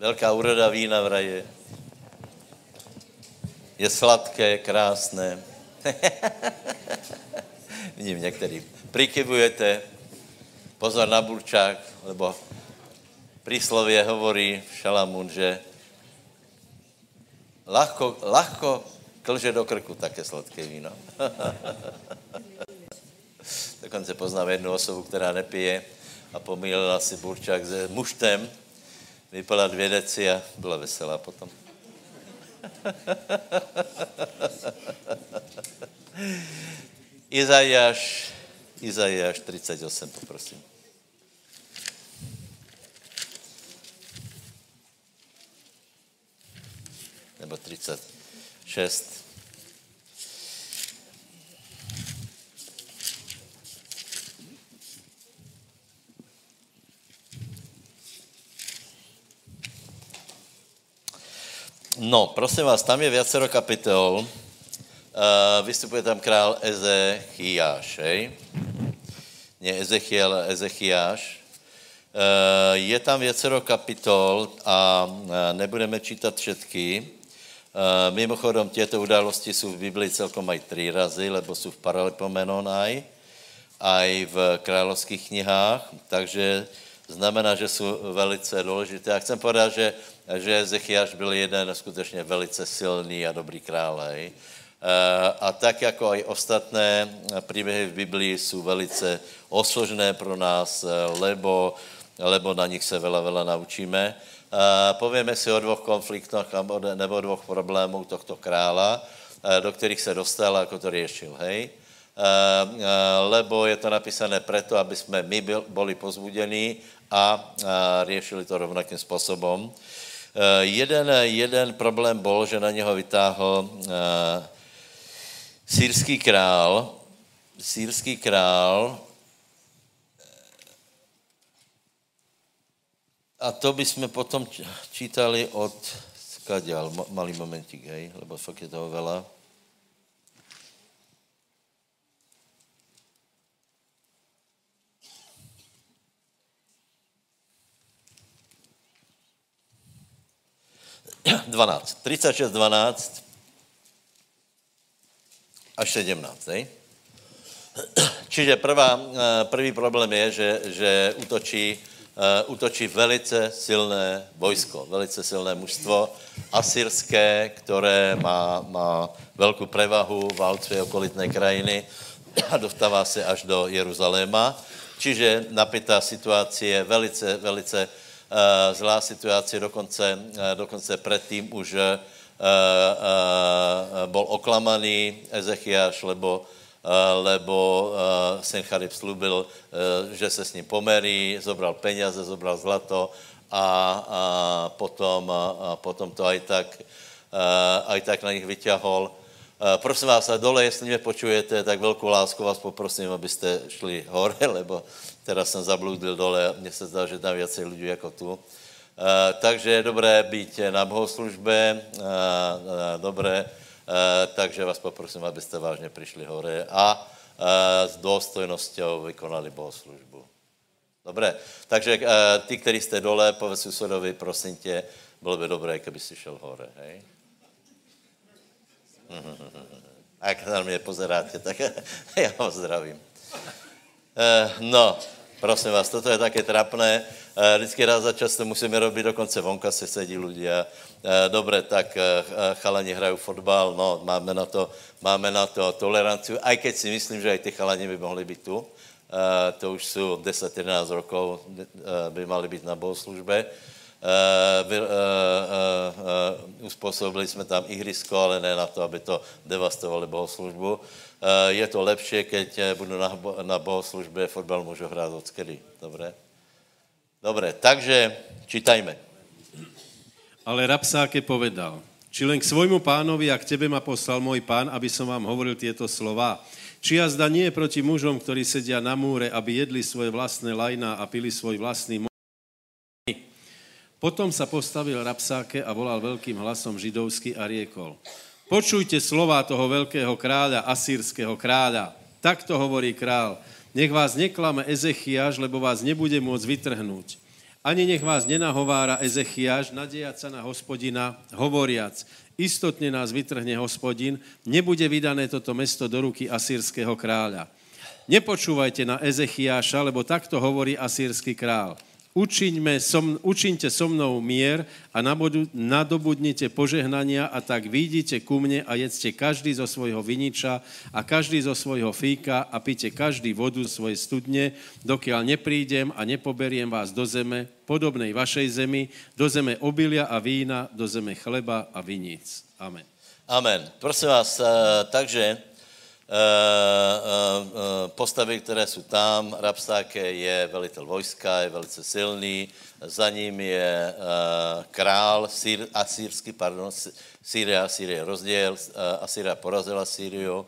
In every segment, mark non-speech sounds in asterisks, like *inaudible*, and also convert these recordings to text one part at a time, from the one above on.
Velká úroda vína v raje. Je sladké, krásné. *laughs* Vidím některý. Prikyvujete, pozor na burčák, lebo príslovie hovorí Šalamún, že ľahko, ľahko klže do krku také sladké víno. *laughs* Dokonce poznám jednu osobu, která nepije a pomýlila si burčák s muštem, vypila dvě deci a byla veselá potom. *laughs* Izajáš, Izajáš 38, poprosím. Nebo 36. No, prosím vás, tam je viacero kapitol. Uh, vystupuje tam král Ezechiáš, hej? Nie Ezechiel, Ezechiáš. Uh, je tam viacero kapitol a uh, nebudeme čítat všetky. Uh, mimochodom, těto události jsou v Biblii celkom aj tři razy, lebo jsou v Paralipomenon aj, aj v královských knihách, takže znamená, že jsou velice důležité. A chcem povedat, že že Ezechiaš byl jeden skutečně velice silný a dobrý král. Hej. Eh, a tak jako i ostatné příběhy v Biblii jsou velice osožné pro nás, eh, lebo, lebo na nich se vela, vela naučíme. Eh, Povíme si o dvou konfliktoch nebo o dvou problémů tohto krála, do kterých se dostal a jako to riešil. Hej? Lebo je to napísané preto, aby jsme my byli pozbudení a riešili to rovnakým způsobem. Eh, jeden, jeden problém byl, že na něho vytáhl uh, sírský král, sírský král, a to bychom potom čítali od, skaděl, malý momentík, hej, lebo fakt je toho veľa. 12. 36, 12 až 17. Ne? Čiže prvá, eh, prvý problém je, že, že útočí, uh, útočí velice silné vojsko, velice silné mužstvo, asyrské, které má, má velkou prevahu, válcuje okolitné krajiny a dostává se až do Jeruzaléma. Čiže napitá situace, velice, velice Eh, zlá situace, dokonce, eh, dokonce předtím už uh, bol oklamaný Ezechiaš, lebo, lebo Sencharib slúbil, uh, že se s ním pomerí, zobral peněze, zobral zlato a, a potom, a, potom to aj tak, aj tak na nich vyťahol. Prosím vás, a dole, jestli mě počujete, tak velkou lásku vás poprosím, abyste šli hore, *laughs* lebo Teraz jsem zabludil dole mně se zdá, že tam více lidí jako tu. Uh, takže je dobré být na bohoslužbě, uh, uh, dobré, takže vás poprosím, abyste vážně přišli hore a s důstojností vykonali bohoslužbu. Dobré, takže ty, kteří jste dole, povedz susedovi, prosím tě, bylo by dobré, kdyby si šel hore, hej? *laughs* A jak na mě pozeráte, tak *laughs* já vás zdravím. No, prosím vás, toto je také trapné. Uh, vždycky raz za čas to musíme robit, dokonce vonka se sedí ľudia. Uh, dobre, tak uh, chalani hrají fotbal, no, máme na to, máme na to toleranciu, aj keď si myslím, že aj ty chalani by mohli být tu. To už jsou 10-11 rokov, by mali být na bohoslužbe. Uspůsobili jsme tam ihrisko, ale ne na to, aby to devastovali bohoslužbu. Eh, je to lepší, keď eh, budu na, na bohoslužbě, fotbal můžu hrát od skedy. Dobré? Dobré, takže čítajme. Ale Rapsáke povedal, či len k svojmu pánovi a k tebe ma poslal môj pán, aby som vám hovoril tieto slova. Či jazda nie je proti mužom, ktorí sedia na múre, aby jedli svoje vlastné lajná a pili svoj vlastný Potom sa postavil Rapsáke a volal veľkým hlasom židovsky a riekol, Počujte slova toho veľkého kráľa, asýrského kráľa. Takto hovorí král. Nech vás neklame Ezechiaš, lebo vás nebude môcť vytrhnúť. Ani nech vás nenahovára Ezechiaš, nadejať sa na hospodina, hovoriac, istotne nás vytrhne hospodin, nebude vydané toto mesto do ruky asýrského kráľa. Nepočúvajte na Ezechiáša, lebo takto hovorí asýrsky král. Učiňme som, učiňte so mnou mier a nabodu, nadobudnite požehnania a tak vidíte ku mne a jedzte každý zo svojho viniča a každý zo svojho fíka a píte každý vodu z svojej studne, dokiaľ neprídem a nepoberiem vás do zeme, podobnej vašej zemi, do zeme obilia a vína, do zeme chleba a viníc. Amen. Amen. Prosím vás, uh, takže postavy, které jsou tam, Rapsáke je velitel vojska, je velice silný, za ním je král Syr, asýrský, pardon, Syria, Syria rozděl, Asýria porazila Syriu,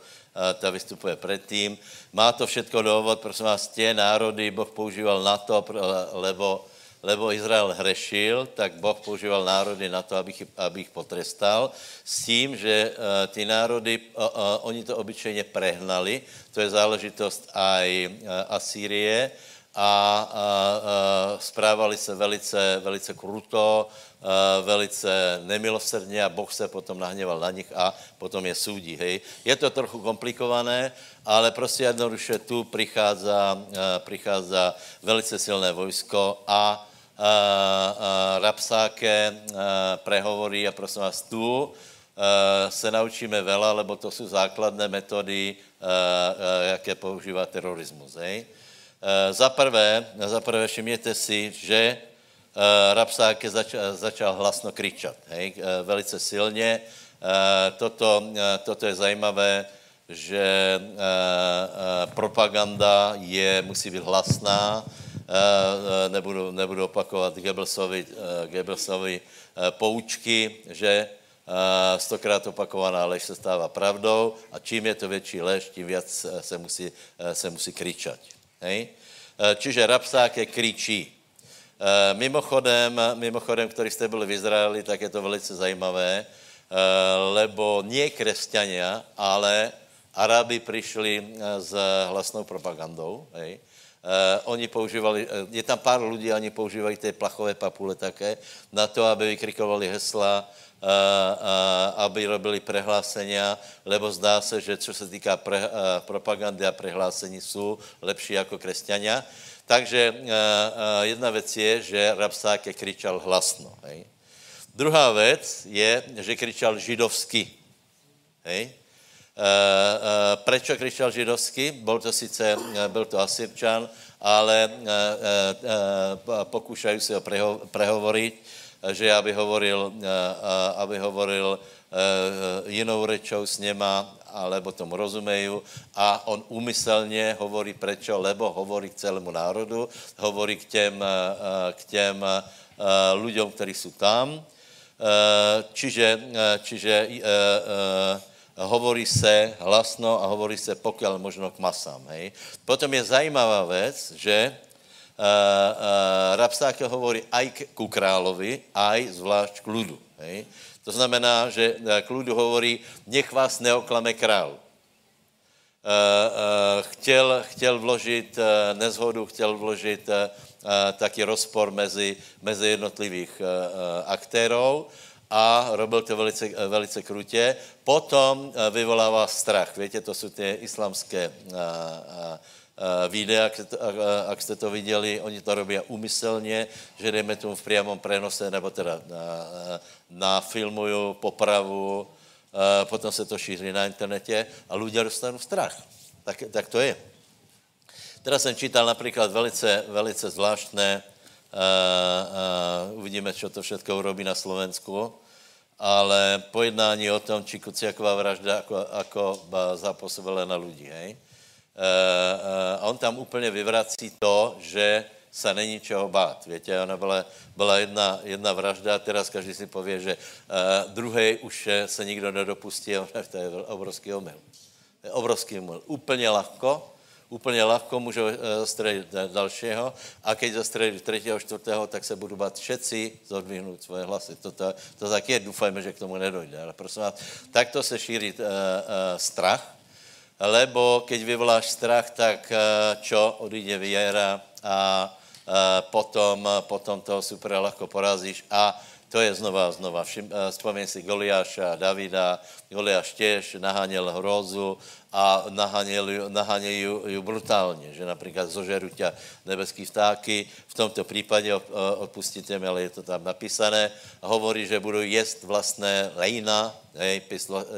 ta vystupuje předtím. Má to všetko důvod, prosím vás, tě národy Boh používal na to, lebo lebo Izrael hrešil, tak Boh používal národy na to, abych, abych potrestal, s tím, že uh, ty národy, uh, uh, oni to obyčejně prehnali, to je záležitost aj uh, Asýrie, a, správali se velice, velice kruto, a, velice nemilosrdně a Boh se potom nahněval na nich a potom je soudí. Hej. Je to trochu komplikované, ale prostě jednoduše tu přichází, velice silné vojsko a Rapsáke prehovorí a prosím vás, tu se naučíme vela, lebo to jsou základné metody, jaké používá terorismus. Hej? Za prvé, za prvé všimněte si, že Rapsáke zač, začal hlasno kričat, hej? Velice silně. Toto, toto je zajímavé, že propaganda je, musí být hlasná, nebudu, nebudu opakovat Goebbelsovi, eh, Goebbelsovi poučky, že stokrát opakovaná lež se stává pravdou a čím je to větší lež, tím víc se musí, se musí kričat. Hej? Čiže Rapsáke kričí. Mimochodem, mimochodem, který jste byli v Izraeli, tak je to velice zajímavé, lebo nie křesťania, ale Arabi přišli s hlasnou propagandou, hej? Uh, oni používali, uh, je tam pár lidí, oni používají ty plachové papule také, na to, aby vykrikovali hesla, uh, uh, aby robili prehlásenia, lebo zdá se, že co se týká pre, uh, propagandy a prehlásení, jsou lepší jako křesťania. Takže uh, uh, jedna věc je, že Rapsáke kričal hlasno. Hej. Druhá věc je, že kričal židovsky. Hej. Uh, uh, prečo kričal židovsky? Byl to sice, uh, byl to Asyrčan, ale pokoušají se ho preho, prehovoriť, že aby hovoril, aby hovoril jinou rečou s něma, alebo tomu rozumejí a on úmyselně hovorí prečo, lebo hovorí k celému národu, hovorí k těm, k těm lidem, kteří jsou tam. Čiže, čiže hovorí se hlasno a hovorí se pokud možno k masám. Hej. Potom je zajímavá věc, že uh, uh, Rapsáke hovorí aj k, ku královi, aj zvlášť k ludu. Hej. To znamená, že k ludu hovorí, nech vás neoklame král. Uh, uh, chtěl, chtěl vložit uh, nezhodu, chtěl vložit taky rozpor mezi, mezi jednotlivých aktérov a robil to velice, velice krutě. Potom eh, vyvolává strach. Víte, to jsou ty islamské eh, eh, videa, jak jste to viděli, oni to robí úmyselně, že dejme tomu v priamom prenose, nebo teda na, na filmuju popravu, potom se to šíří na internetě a lidé dostanou strach. Tak, tak to je. Teda jsem čítal například velice, velice zvláštné, uh, uh, uvidíme, co to všechno urobí na Slovensku, ale pojednání o tom, či Kuciaková vražda jako, jako zapůsobila na lidi, hej. E, e, a on tam úplně vyvrací to, že se není čeho bát. Víte, ona byla, byla jedna, jedna vražda a teraz každý si pově, že uh, druhý už se nikdo nedopustí, *laughs* to je obrovský omyl. Obrovský omyl. Úplně lahko, úplně lahko můžu zastřelit dalšího a když zastřelit třetího, čtvrtého, tak se budu bát všetci zodvihnout svoje hlasy. To, to, to tak je, doufajme, že k tomu nedojde. Ale prosím vás, takto se šíří uh, uh, strach, lebo keď vyvoláš strach, tak uh, čo, odjde věra a potom, potom toho super ľahko porazíš a to je znova a znova. Všim, vzpomín si Goliáša, Davida, Goliáš těž naháněl hrozu a naháněl ju, brutálně, že například zožeru tě nebeský vtáky, v tomto případě odpustíte mi, ale je to tam napísané, hovorí, že budou jíst vlastné lejna, hej,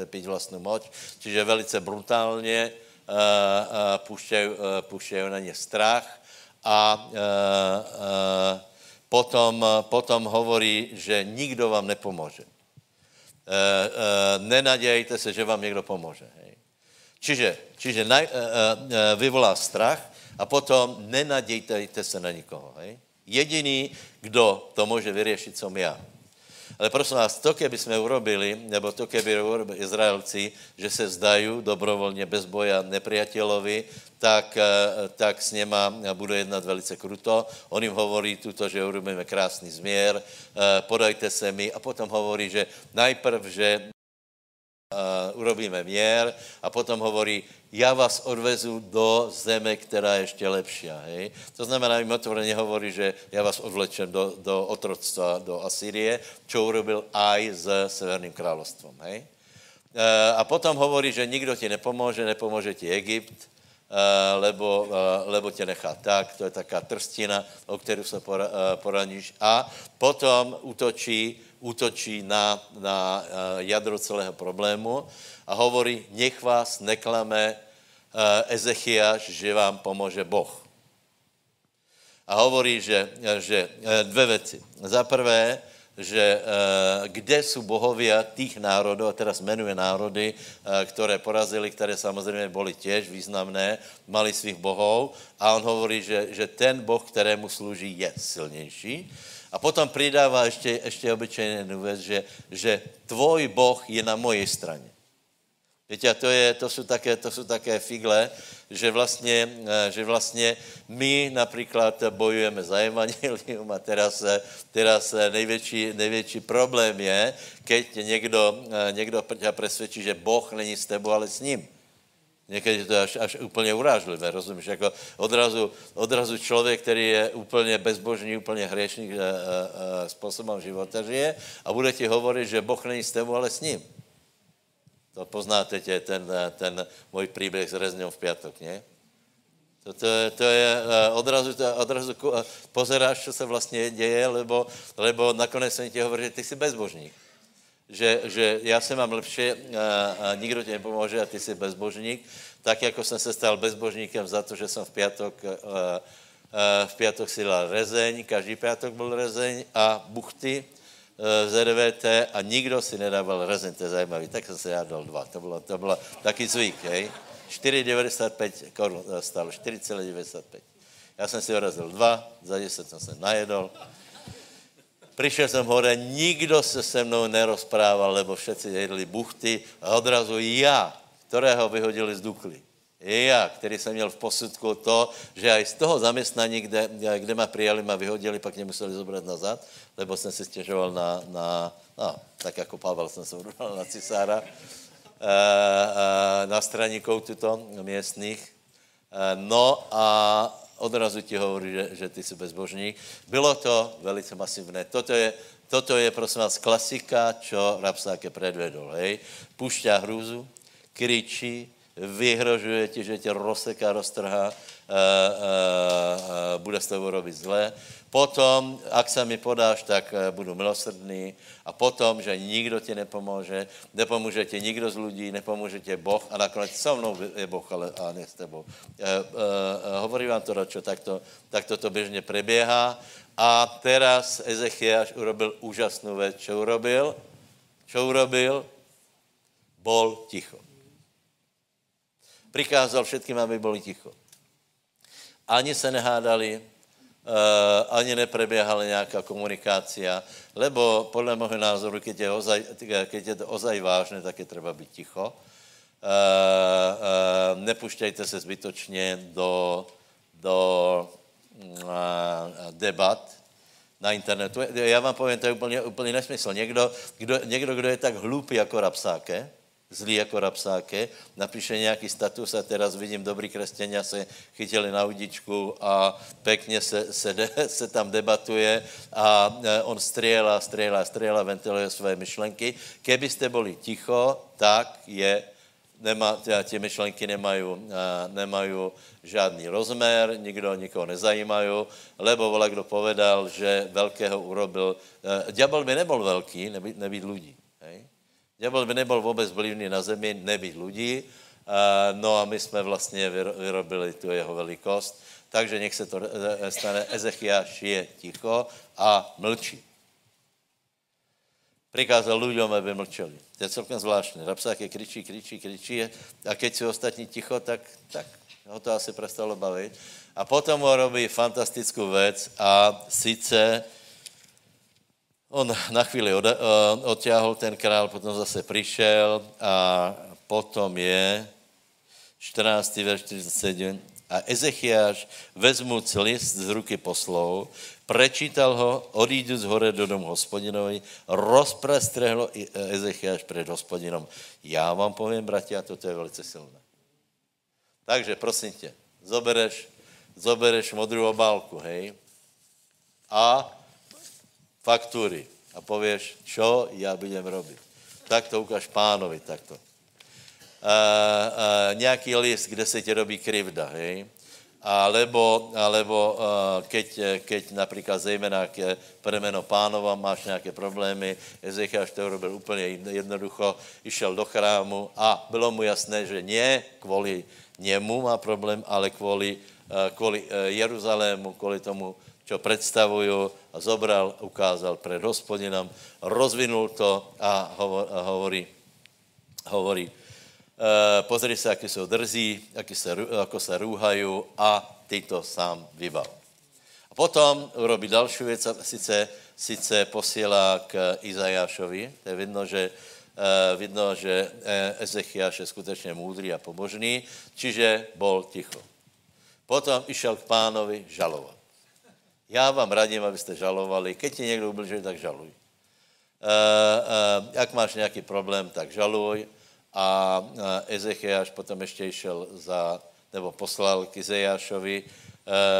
piť vlastnou moč, čiže velice brutálně pušťají na ně strach a uh, uh, potom, potom hovorí, že nikdo vám nepomůže. E, e, nenadějte se, že vám někdo pomůže. Hej. Čiže, čiže naj, e, e, vyvolá strach a potom nenadějte se na nikoho. Hej. Jediný, kdo to může vyřešit, jsem já. Ale prosím vás, to, keby jsme urobili, nebo to, keby urobili Izraelci, že se zdají dobrovolně bez boja nepriateľovi, tak, eh, tak s něma bude jednat velice kruto. On jim hovorí tuto, že urobíme krásný změr, eh, podajte se mi a potom hovorí, že najprv, že urobíme měr a potom hovorí, já vás odvezu do zeme, která je ještě lepší. Hej? To znamená, jim otvoreně hovorí, že já vás odvlečem do, do otroctva, do Asýrie, čo urobil aj s Severným královstvom. Hej? Uh, a potom hovorí, že nikdo ti nepomůže, nepomůže ti Egypt, uh, lebo, uh, lebo tě nechá tak, to je taká trstina, o kterou se poraníš. A potom útočí útočí na, na eh, jadro celého problému a hovorí, nech vás neklame eh, Ezechiaš, že vám pomůže Boh. A hovorí, že, že eh, dvě věci. Za prvé, že kde jsou bohovia tých národů, a teraz jmenuje národy, které porazili, které samozřejmě byly těž významné, mali svých bohov a on hovorí, že, že ten boh, kterému slouží, je silnější. A potom přidává ještě, ještě obyčejnou věc, že, že tvoj Boh je na mojej straně. Víte, a to, je, to, jsou také, to jsou také figle, že vlastně, eh, že vlastně my například bojujeme za evangelium a teraz, teraz největší, největší problém je, keď někdo, eh, někdo tě přesvědčí, že Boh není s tebou, ale s ním. Někdy to je až, až úplně urážlivé, rozumíš? Jako odrazu, odrazu člověk, který je úplně bezbožný, úplně hřešný e, e, způsobem života žije a bude ti hovorit, že Boh není s tebou, ale s ním. To poznáte tě, ten, ten můj příběh s rezňou v pátek, ne? To, to, to je, odrazu, to, odrazu pozeráš, co se vlastně děje, lebo, lebo nakonec se ti hovorí, že ty jsi bezbožník. Že, že já se mám lepší a, a nikdo ti nepomůže a ty jsi bezbožník, tak jako jsem se stal bezbožníkem za to, že jsem v pátek, a, v pátek si dal rezeň, každý pátek byl rezeň a buchty z RVT a nikdo si nedával rezeň, to je zajímavý. Tak jsem se já dal dva, to bylo, to bylo taky zvyk, hej. 4,95 korun stalo, 4,95. Já jsem si urazil dva, za 10 jsem se najedol, Přišel jsem hore, nikdo se se mnou nerozprával, lebo všetci jedli buchty a odrazu já, kterého vyhodili z Dukly. Já, který jsem měl v posudku to, že aj z toho zaměstnání, kde, kde ma přijali, ma vyhodili, pak mě museli zobrat nazad, lebo jsem si stěžoval na, na no, tak jako Pavel jsem se udal na cisára, e, e, na straníků tuto místních. E, no a odrazu ti hovorí, že, že ty jsi bezbožník. Bylo to velice masivné. Toto je, toto je, prosím vás, klasika, čo Rapsáke predvedol, hej. Pušťá hrůzu, kričí, vyhrožuje ti, že tě rozseká, roztrhá, uh, uh, uh, bude s tebou robit zlé. Potom, ak se mi podáš, tak budu milosrdný. A potom, že nikdo ti nepomůže, nepomůže ti nikdo z lidí, nepomůže ti Boh a nakonec so mnou je Boh, ale a ne s tebou. Uh, uh, hovorí vám to, Ročo, tak to, tak to, běžně preběhá. A teraz Ezechiaš urobil úžasnou věc. Čo urobil? Čo urobil? Bol ticho. Prikázal všetkým, aby byli ticho. Ani se nehádali, uh, ani nepreběhala nějaká komunikácia, lebo podle mého názoru, keď je, ozaj, keď je to ozaj vážné, tak je třeba být ticho. Uh, uh, nepušťajte se zbytočně do, do debat na internetu. Já vám povím, to je úplně, úplně nesmysl. Někdo, kdo, někdo, kdo je tak hlupý jako Rapsáke, zlý jako rapsáke, napíše nějaký status a teraz vidím, dobrý křesťania se chytili na udičku a pekně se, se, de, *laughs* se tam debatuje a e, on střela, střela, střela, ventiluje své myšlenky. Kebyste byli ticho, tak je nemá, ty myšlenky nemají, nemají žádný rozmer, nikdo nikoho nezajímají, lebo vola kdo povedal, že velkého urobil, ďábel by nebyl velký, nebýt, nebýt lidí. Ďábel by nebyl vůbec vlivný na zemi, nebýt lidí, no a my jsme vlastně vyrobili tu jeho velikost, takže nech se to e, stane, Ezechiaš je ticho a mlčí prikázal ľuďom, aby mlčeli. To je celkem zvláštné. Rapsák je kričí, kričí, kričí a keď si ostatní ticho, tak, tak ho to asi prestalo bavit. A potom ho robí fantastickou věc a sice on na chvíli od, uh, odťahol ten král, potom zase přišel a potom je 14. verš 47. A Ezechiáš vezmuc list z ruky poslou, prečítal ho, odjídu z hore do domu hospodinovi, rozprestrehlo Ezechiáš před hospodinom. Já vám povím, bratia, toto je velice silné. Takže prosím tě, zobereš, zobereš modrou obálku, hej, a faktury a pověš, čo já budem robit. Tak to ukáž pánovi, takto. Uh, uh, nějaký list, kde se ti robí krivda, hej, alebo, alebo uh, keď, keď například zejména k premeno pánova máš nějaké problémy, Ezechiaš to robil úplně jednoducho, išel do chrámu a bylo mu jasné, že ne kvůli němu má problém, ale kvůli, kvůli Jeruzalému, kvůli tomu, čo představuju a zobral, ukázal před hospodinom, rozvinul to a hovorí, hovorí, Eh, pozri se, jaký jsou drzí, jaký se, jako se růhají a ty to sám vybav. A potom urobí další věc, sice, sice posílá k Izajášovi, to je vidno, že, uh, vidno, že eh, Ezechiáš je skutečně můdrý a pobožný, čiže bol ticho. Potom išel k pánovi žalovat. Já vám radím, abyste žalovali. Keď ti někdo ubližuje, tak žaluj. Uh, uh, jak máš nějaký problém, tak žaluj a Ezechiáš potom ještě šel za, nebo poslal k Izejášovi, e,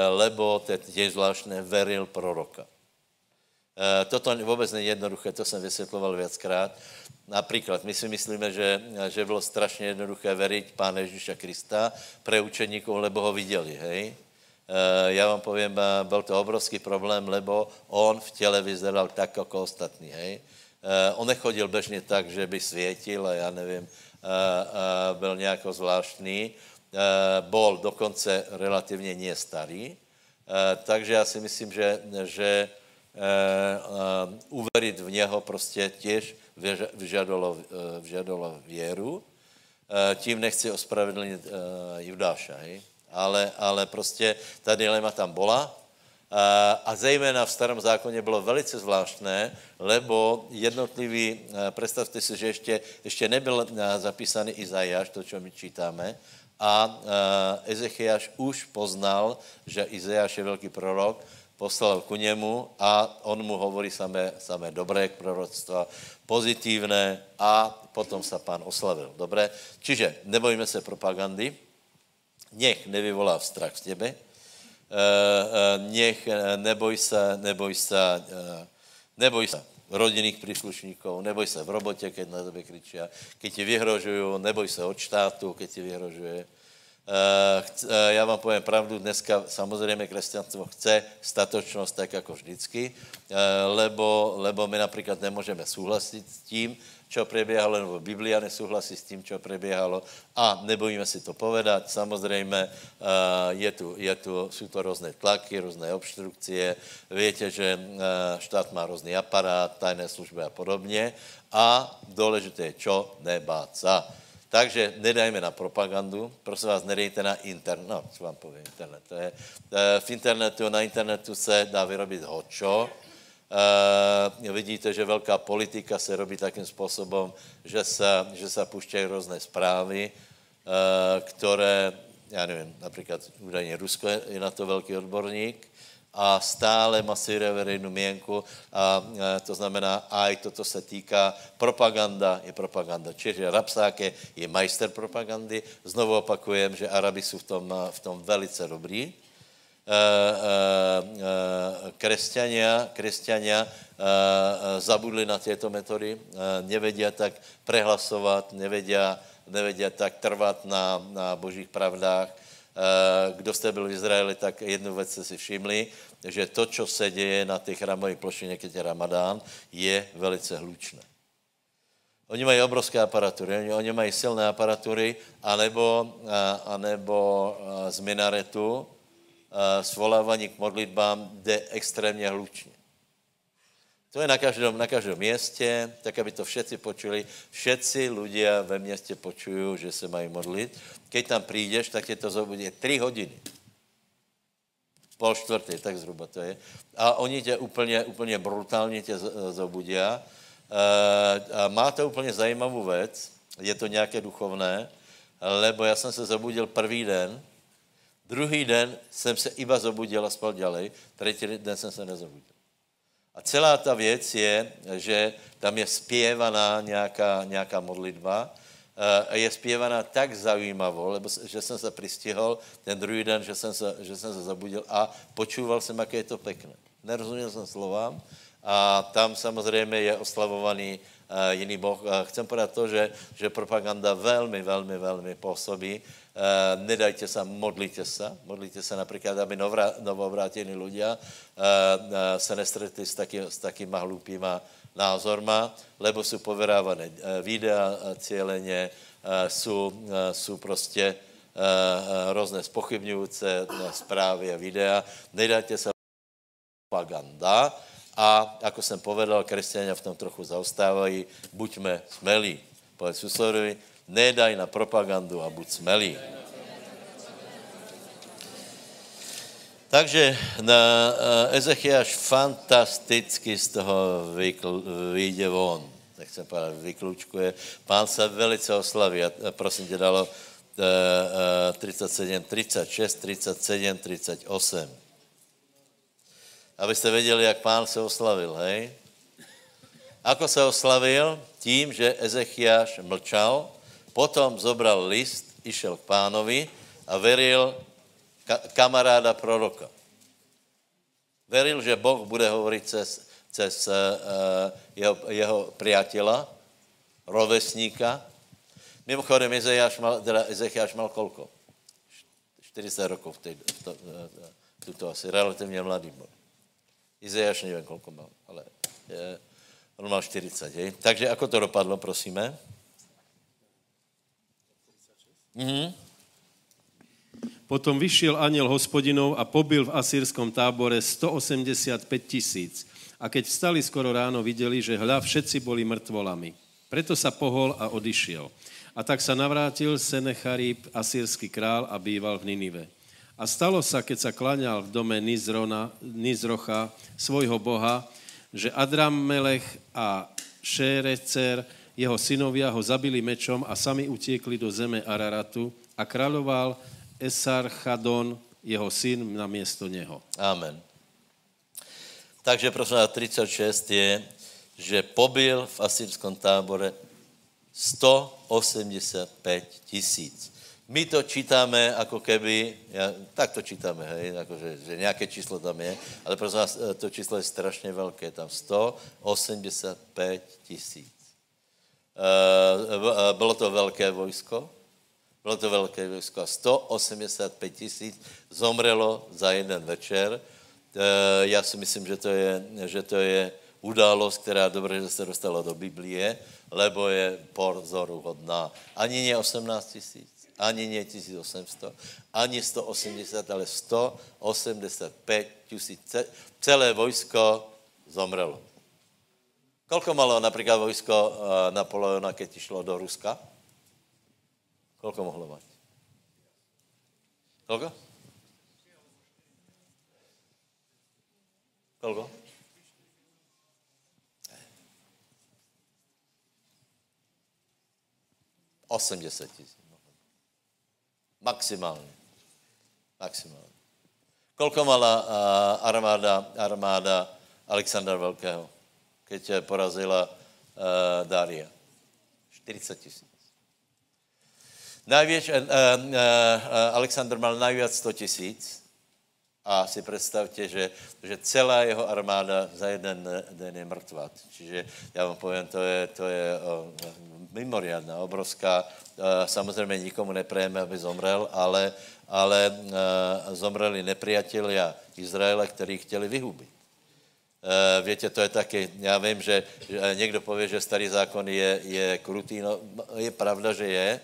lebo ten je zvláštné, veril proroka. E, toto vůbec není jednoduché, to jsem vysvětloval viackrát. Například, my si myslíme, že, že bylo strašně jednoduché veriť Pána Ježíša Krista pre učeníků, lebo ho viděli, hej? E, já vám povím, byl to obrovský problém, lebo on v těle vyzeral tak, jako ostatní, hej? On nechodil bežně tak, že by světil a já nevím, Eh, eh, byl nějak zvláštní, eh, bol dokonce relativně nie starý, takže já si myslím, že, že uveriť v něho prostě těž vyžadalo, vyžadalo věru. Tím nechci ospravedlnit Judáša, hej? Ale, ale prostě ta dilema tam byla a zejména v starém zákoně bylo velice zvláštné, lebo jednotlivý, představte si, že ještě, ještě nebyl zapísaný Izajáš, to, co my čítáme, a Ezechiaš už poznal, že Izajáš je velký prorok, poslal ku němu a on mu hovorí samé, samé dobré proroctva, pozitívné a potom se pán oslavil. Dobré? Čiže nebojíme se propagandy, nech nevyvolá strach z tebe, Eh, eh, nech, eh, neboj se, neboj se, neboj se rodinných příslušníků, neboj se v robotě, keď na tebe kričí, keď ti vyhrožují, neboj se od štátu, keď ti vyhrožuje. Já vám povím pravdu, dneska samozřejmě křesťanstvo chce statočnost tak jako vždycky, lebo, lebo my například nemůžeme souhlasit s tím, čo prebiehalo, nebo Biblia nesouhlasí s tím, čo prebiehalo a nebojíme si to povedat. Samozřejmě eh, je tu, je tu, jsou to různé tlaky, různé obstrukcie. Víte, že eh, štát má různý aparát, tajné služby a podobně. A důležité je čo? Nebát se. Takže nedajme na propagandu, prosím vás, nedejte na internet, no, co vám povím, internet, to je, eh, v internetu, na internetu se dá vyrobit hočo, Uh, vidíte, že velká politika se robí takým způsobem, že se, že se pušťají různé zprávy, uh, které, já nevím, například údajně Rusko je na to velký odborník a stále masíruje veřejnou měnku a e, to znamená, aj toto se týká propaganda, je propaganda. Čiže Rapsák je, je majster propagandy. Znovu opakujem, že Arabi jsou v tom, v tom velice dobrý. Uh, uh, kresťania, kresťania zabudli na tieto metody, nevedia tak prehlasovat, nevedia, nevedia tak trvat na, na božích pravdách, Eh, kdo jste byl v Izraeli, tak jednu věc jste si všimli, že to, co se děje na těch chrámové plošině, keď je Ramadán, je velice hlučné. Oni mají obrovské aparatury, oni, oni mají silné aparatury, anebo, eh, anebo eh, z minaretu svolávání k modlitbám jde extrémně hlučně. To je na každém, na každém městě, tak aby to všetci počuli. Všetci ľudia ve městě počují, že se mají modlit. Keď tam přijdeš, tak tě to zobudí tři hodiny. Pol čtvrtý, tak zhruba to je. A oni tě úplně, úplně brutálně tě zobudí. A má to úplně zajímavou věc, je to nějaké duchovné, lebo já jsem se zobudil první den, druhý den jsem se iba zobudil a spal ďalej, třetí den jsem se nezobudil. A celá ta věc je, že tam je zpěvaná nějaká, nějaká modlitba, eh, je zpěvaná tak zajímavou, lebo že jsem se přistihl ten druhý den, že jsem se, že jsem se zabudil a počúval jsem, jak je to pekné. Nerozuměl jsem slovám a tam samozřejmě je oslavovaný uh, jiný boh. Uh, chcem podat to, že, že propaganda velmi, velmi, velmi působí nedajte se, modlite se. Modlite se například, aby ľudia uh, uh, se nestretli s, taký, s takýma hlupýma názorma, lebo jsou poverávané uh, videa cíleně, uh, jsou, jsou prostě různé spochybňující zprávy a videa. Nedajte se propaganda a, jako jsem povedal, křesťania v tom trochu zaostávají, buďme smelí. Povedz susedovi, Nedaj na propagandu a buď smelý. Takže na eh, Ezechiaš fantasticky z toho vyjde von. Nechcem povedat, vyklučkuje. Pán se velice oslaví. A prosím tě, dalo 37, 36, 37, 38. Abyste věděli, jak pán se oslavil, hej? Ako se oslavil? Tím, že Ezechiaš mlčal, Potom zobral list, išel k pánovi a veril ka- kamaráda proroka. Veril, že Boh bude hovorit cez, cez uh, jeho, jeho priateľa, rovesníka. Mimochodem, Ezechiaš mal, teda mal kolko? 40 rokov v tej, to, uh, tuto asi relativně mladý byl. Izajáš nevím, kolko mal, ale je, on mal 40, hej? Takže ako to dopadlo, prosíme? Mm-hmm. Potom vyšiel aniel hospodinov a pobil v asýrskom tábore 185 tisíc. A keď vstali skoro ráno, videli, že hľa všetci boli mrtvolami. Preto sa pohol a odišiel. A tak sa navrátil Senecharib, asýrsky král, a býval v Ninive. A stalo sa, keď sa klaňal v dome Nizrona, Nizrocha, svojho boha, že Adramelech a Šérecer jeho synovia ho zabili mečom a sami utiekli do zeme Araratu a kráľoval Esarchadon, jeho syn, na miesto něho. Amen. Takže prosím 36 je, že pobil v asýrskom tábore 185 tisíc. My to čítáme, jako keby, ja, tak to čítáme, hej, jako že, že nějaké číslo tam je, ale prosím vás, to číslo je strašně velké, tam 185 tisíc. Eh, eh, bylo to velké vojsko, bylo to velké vojsko. 185 tisíc zomrelo za jeden večer. Eh, já si myslím, že to je, že to je událost, která dobře, že se dostala do Biblie, lebo je porzoru hodná. Ani ne 18 tisíc, ani ne 1800, ani 180, ale 185 tisíc. Celé vojsko zomrelo. Kolko malo například vojsko uh, Napoleona, keď šlo do Ruska? Kolko mohlo mít? Kolko? Kolko? Osmdeset tisíc. Maximálně. Maximálně. Kolko mala uh, armáda, armáda Alexandra Velkého, keď porazila uh, Daria? 40 tisíc. Najvětš, uh, uh, Alexandr mal najviac 100 tisíc a si představte, že, že celá jeho armáda za jeden den je mrtvá. Čiže já vám povím, to je, to je uh, mimoriadná, obrovská. Uh, samozřejmě nikomu neprejeme, aby zomrel, ale, ale uh, zomreli nepriatelia Izraela, který chtěli vyhubit. Uh, víte, to je taky, já vím, že, někdo pově, že starý zákon je, je krutý, no je pravda, že je,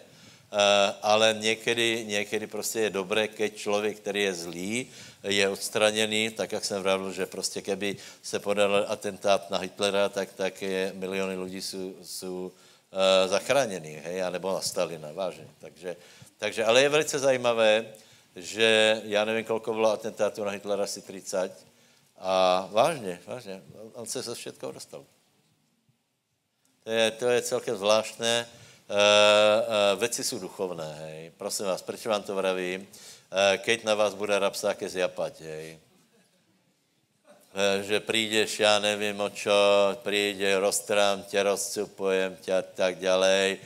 uh, ale někdy, někdy prostě je dobré, keď člověk, který je zlý, je odstraněný, tak jak jsem vravil, že prostě keby se podal atentát na Hitlera, tak, tak je, miliony lidí jsou, jsou uh, zachráněni, hej, anebo na Stalina, vážně. Takže, takže, ale je velice zajímavé, že já nevím, kolko bylo atentátů na Hitlera, asi 30, a vážně, vážně, on se ze všetkou dostal. To je, to je celkem zvláštné. Uh, uh, věci jsou duchovné, hej. Prosím vás, proč vám to vravím? Uh, keď na vás bude rapsáke zjapať, hej. Uh, že přijdeš, já nevím o čo, přijde, roztrám tě, rozcupujem tě a tak Eh,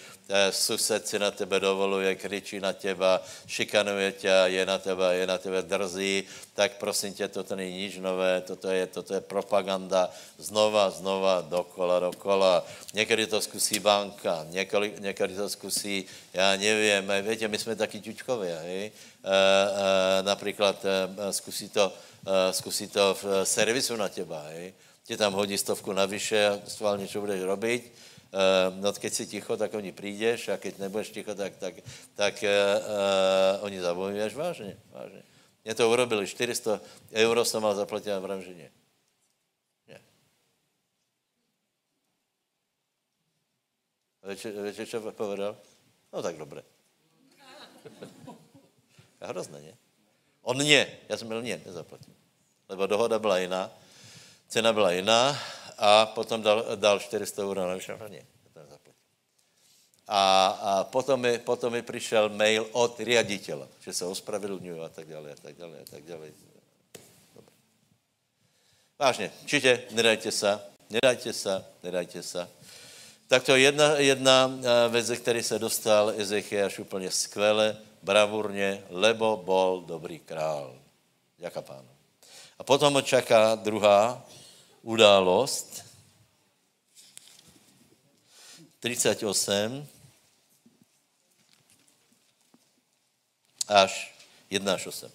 sused si na tebe dovoluje, kričí na těba, šikanuje tě, je na tebe, je na tebe drzí, tak prosím tě, toto není nič nové, toto je, toto je propaganda znova, znova, dokola, dokola. Někdy to zkusí banka, někdy, někdy to zkusí, já nevím, eh, víte, my jsme taky ťučkově? E, e, například e, zkusí to, e, zkusí to v servisu na těba, hej? Tě tam hodí stovku navyše a schválně, co budeš robiť, Uh, no keď si ticho, tak oni přijdeš a keď nebudeš ticho, tak, tak, tak uh, oni zabojují až vážně, vážně. Mě to urobili, 400 euro jsem mal zaplatit. Nie. Viete, viete, čo povedal? No tak dobré. A *laughs* hrozné, ne? On nie, já jsem byl nie, nezaplatil. Lebo dohoda byla jiná, cena byla jiná a potom dal, dal 400 euro na šafraně. A, a potom, mi, potom mi přišel mail od riaditele, že se ospravedlňují a tak dále, a tak dále, a tak dále. Vážně, čiže nedajte se, nedajte se, nedajte se. Tak to je jedna, jedna eh, věc, ze které se dostal Ezechiaš úplně skvěle, bravurně, lebo bol dobrý král. Děká pánu. A potom ho čaká druhá událost. 38 až 1 až 8.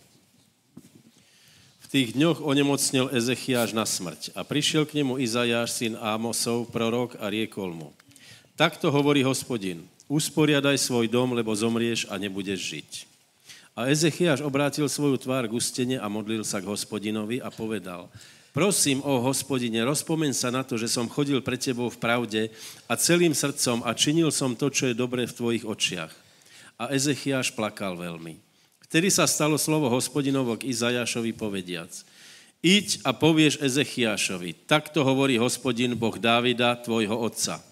V tých dňoch onemocnil Ezechiáš na smrť a prišiel k nemu Izajáš, syn Ámosov, prorok a riekol mu. Takto hovorí hospodin, usporiadaj svoj dom, lebo zomrieš a nebudeš žiť. A Ezechiáš obrátil svoju tvár k ustene a modlil sa k hospodinovi a povedal, Prosím, o hospodine, rozpomeň sa na to, že som chodil pre tebou v pravde a celým srdcom a činil som to, čo je dobré v tvojich očiach. A Ezechiáš plakal veľmi. Vtedy sa stalo slovo hospodinovo k Izajašovi povediac. Iď a povieš Ezechiášovi, takto hovorí hospodin Boh Dávida, tvojho otca.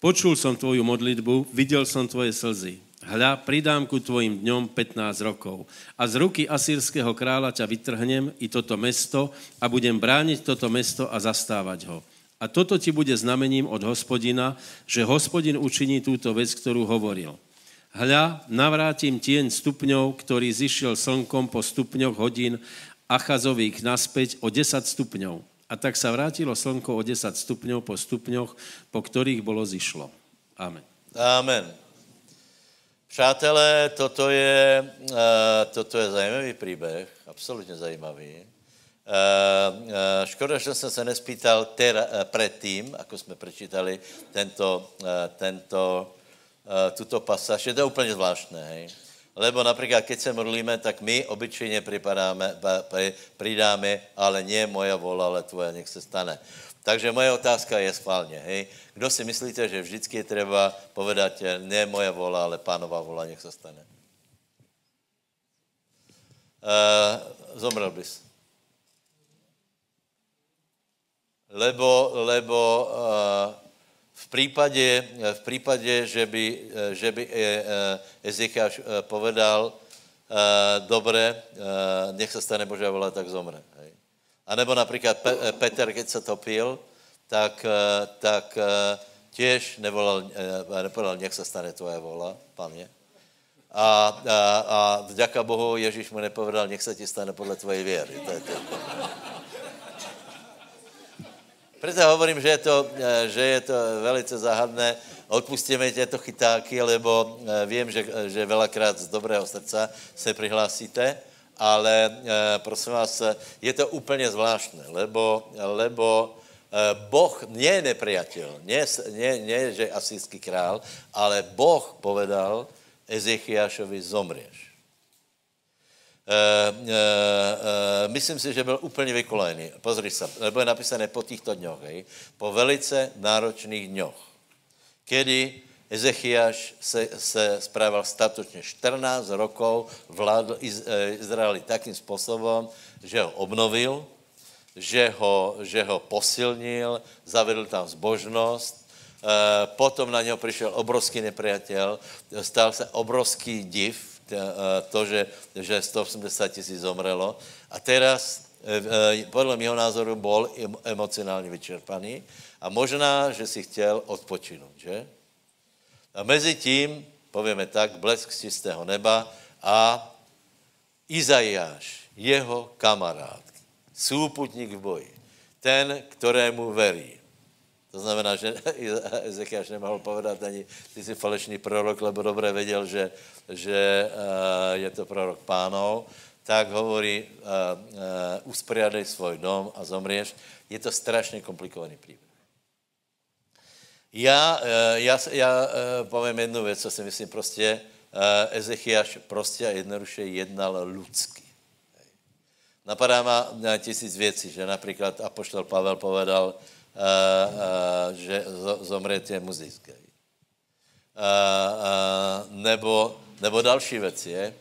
Počul som tvoju modlitbu, videl som tvoje slzy. Hľa, pridám ku tvojim dňom 15 rokov a z ruky asýrského kráľa ťa vytrhnem i toto mesto a budem brániť toto mesto a zastávať ho. A toto ti bude znamením od hospodina, že hospodin učiní túto vec, ktorú hovoril. Hľa, navrátim tieň stupňov, ktorý zišiel slnkom po stupňoch hodín Achazových naspäť o 10 stupňov. A tak sa vrátilo slnko o 10 stupňov po stupňoch, po ktorých bolo zišlo. Amen. Amen. Přátelé, toto je, uh, toto je zajímavý příběh, absolutně zajímavý. Uh, uh, škoda, že jsem se nespýtal předtím, ako jsme prečítali tento, tento, tuto pasáž. Je to úplně zvláštné, hej? Lebo například, keď se modlíme, tak my obyčejně připadáme, přidáme, ale nie moja vola, ale tvoje, nech se stane. Takže moje otázka je schválně, hej. Kdo si myslíte, že vždycky je třeba povedat, ne moje vola, ale pánová vola, nech se stane? Uh, zomrel bys. Lebo, lebo uh, v případě, v případě, že by, že by Ezechiaš povedal, dobre, uh, nech se stane Božia vola, tak zomre. A nebo například Pe- Peter, keď se topil, tak, uh, tak uh, těž nevolal, nepovedal, nech se stane tvoje vola, pane. A, a, a vďaka Bohu Ježíš mu nepovedal, nech se ti stane podle tvoje věry. To je to. Preto hovorím, že je to, že je to velice záhadné. Odpustíme těto chytáky, lebo vím, že, že velakrát z dobrého srdca se přihlásíte, ale prosím vás, je to úplně zvláštné, lebo, lebo Boh nie je nepriateľ, nie, nie, nie že asijský král, ale Boh povedal, Ezechiašovi zomřeš. Uh, uh, uh, myslím si, že byl úplně vykolený. Pozri se, nebo je napísané po těchto dňoch, hej, po velice náročných dňoch, kedy Ezechiaš se, se správal statočně 14 rokov, vládl Iz, Izraeli takým způsobem, že ho obnovil, že ho, že ho posilnil, zavedl tam zbožnost, Eh, potom na něho přišel obrovský nepriateľ, stal se obrovský div, eh, to, že, že 180 tisíc zomrelo. A teraz, eh, podle mého názoru, bol emocionálně vyčerpaný a možná, že si chtěl odpočinout, že? A mezi tím, povíme tak, blesk z čistého neba a Izajáš, jeho kamarád, súputník v boji, ten, ktorému verí, to znamená, že *laughs* Ezekiáš nemohl povedat ani, ty jsi falešný prorok, lebo dobře věděl, že, že uh, je to prorok pánov, tak hovorí, uh, uh, usporiadej svůj dom a zomrieš. Je to strašně komplikovaný příběh. Já, uh, já, já uh, povím jednu věc, co si myslím, prostě uh, Ezechiáš prostě a jednoduše jednal lidsky. Napadá ma tisíc věcí, že například Apoštol Pavel povedal, že zomře je muzejské. Nebo, nebo další věc je,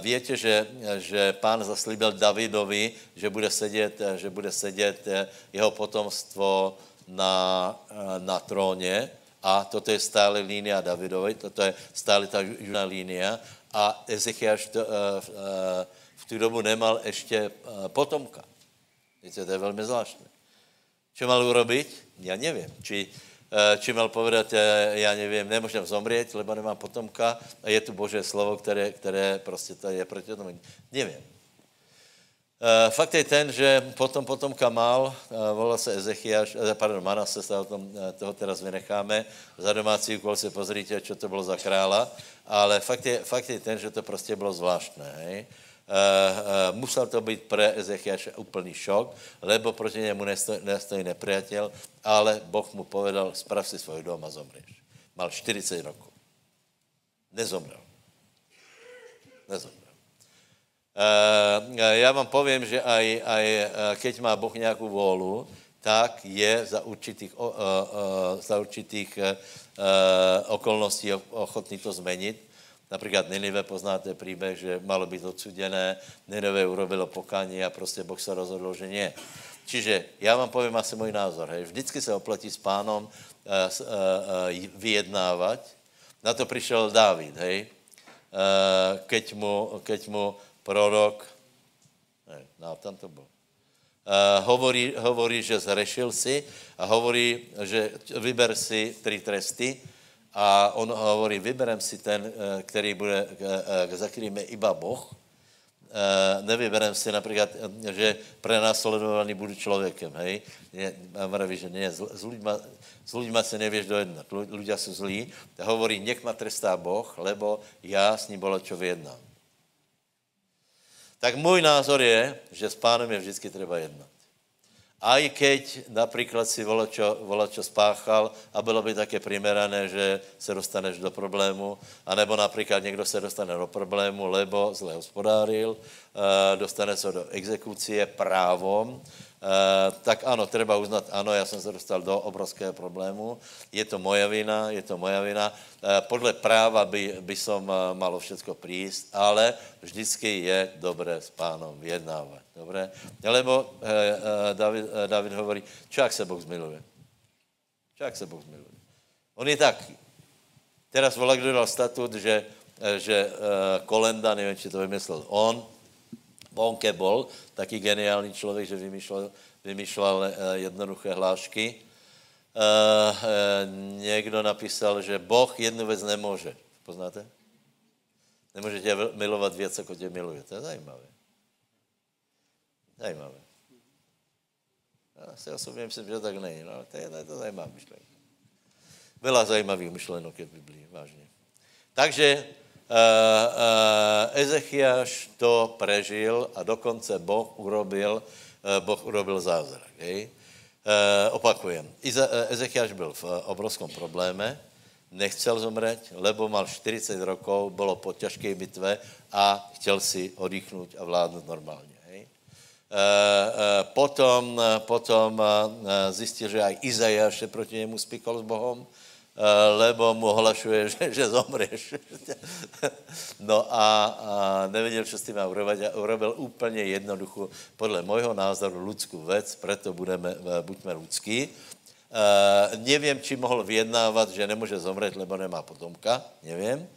Víte, že, že pán zaslíbil Davidovi, že bude sedět, že bude sedět jeho potomstvo na, na tróně a toto je stále línia Davidovej, toto je stále ta južná línia a Ezechiaš to, v tu dobu nemal ještě potomka. Víte, to je velmi zvláštné. Čo mal urobiť? Ja neviem. Či, eh, či mal povedať, eh, ja neviem, nemôžem zomrieť, lebo nemám potomka a je tu Božie slovo, které, které prostě to je proti tomu. Nevím. Eh, fakt je ten, že potom potomka mal, volal se Ezechiaš, pardon, Manase, se o tom, toho teraz vynecháme, za domácí úkol se pozrite, čo to bylo za krála, ale fakt je, fakt je ten, že to prostě bylo zvláštné, hej. Uh, uh, musel to být pre Ezechiaše úplný šok, lebo proti němu nestojí, nestojí nepriateľ, ale Boh mu povedal, sprav si svůj dom a zomřeš. Mal 40 rokov. Nezomrel. Nezomrel. Uh, já vám povím, že aj, aj keď má Boh nějakou vůlu, tak je za určitých, za určitých okolností ochotný to změnit Například Ninive poznáte příběh, že malo být odsuděné, Ninive urobilo pokání a prostě Boh se rozhodl, že nie. Čiže já vám povím asi můj názor. Hej. Vždycky se oplatí s pánom vyjednávat. Na to přišel Dávid, hej. Keď, mu, keď mu prorok, ne, no, tam to bylo, Uh, hovorí, hovorí, že zrešil si a hovorí, že vyber si tři tresty, a on hovorí, vyberem si ten, eh, který bude, eh, za kterým je iba Boh, eh, nevyberem si například, že prenásledovaný budu člověkem, hej. Mraví, že ne, s, s ľuďma se nevěš dojednat. Ľudia jsou zlí. Hovorí, nech ma trestá Boh, lebo já s ním bolo čo vyjednám. Tak můj názor je, že s pánem je vždycky třeba jednat. Aj keď například si volačo, volačo spáchal a bylo by také primerané, že se dostaneš do problému, anebo například někdo se dostane do problému, lebo zle hospodáril, eh, dostane se do exekucie právom, tak ano, treba uznat, ano, já jsem se dostal do obrovského problému, je to moja vina, je to moja vina. Uh, podle práva by, by som uh, malo všetko prísť, ale vždycky je dobré s pánom vyjednávat. Dobré? Lebo David, David hovorí, čo ak se Boh zmiluje? Čo ak se Boh zmiluje? On je tak. Teraz volá, kdo dal statut, že že Kolenda, nevím, či to vymyslel on, Bonke bol taký geniální člověk, že vymýšlel, vymýšlel jednoduché hlášky. Někdo napísal, že Boh jednu věc nemůže. Poznáte? Nemůže tě milovat víc, jako tě miluje. To je zajímavé. Zajímavé. Já si osobně myslím, že tak není. No, to je, to je to zajímavá myšlenka. Byla zajímavých myšlenok je v Biblii, vážně. Takže Ezechiaš to prežil a dokonce Boh urobil, uh, boh urobil zázrak. Uh, opakujem. Ezechiaš byl v obrovskom probléme, nechcel zomřít, lebo mal 40 rokov, bylo po těžké bitve a chtěl si oddychnout a vládnout normálně. Potom, potom zjistil, že aj Izajáš se proti němu spíkal s Bohem, lebo mu ohlašuje, *laughs* že, že zomřeš. *laughs* no a, a nevěděl, co s tím má urobit a urobil úplně jednoduchou, podle mojho názoru, lidskou věc, proto budeme, buďme lidský. Uh, nevím, či mohl vyjednávat, že nemůže zomřít, lebo nemá potomka, nevím. Uh,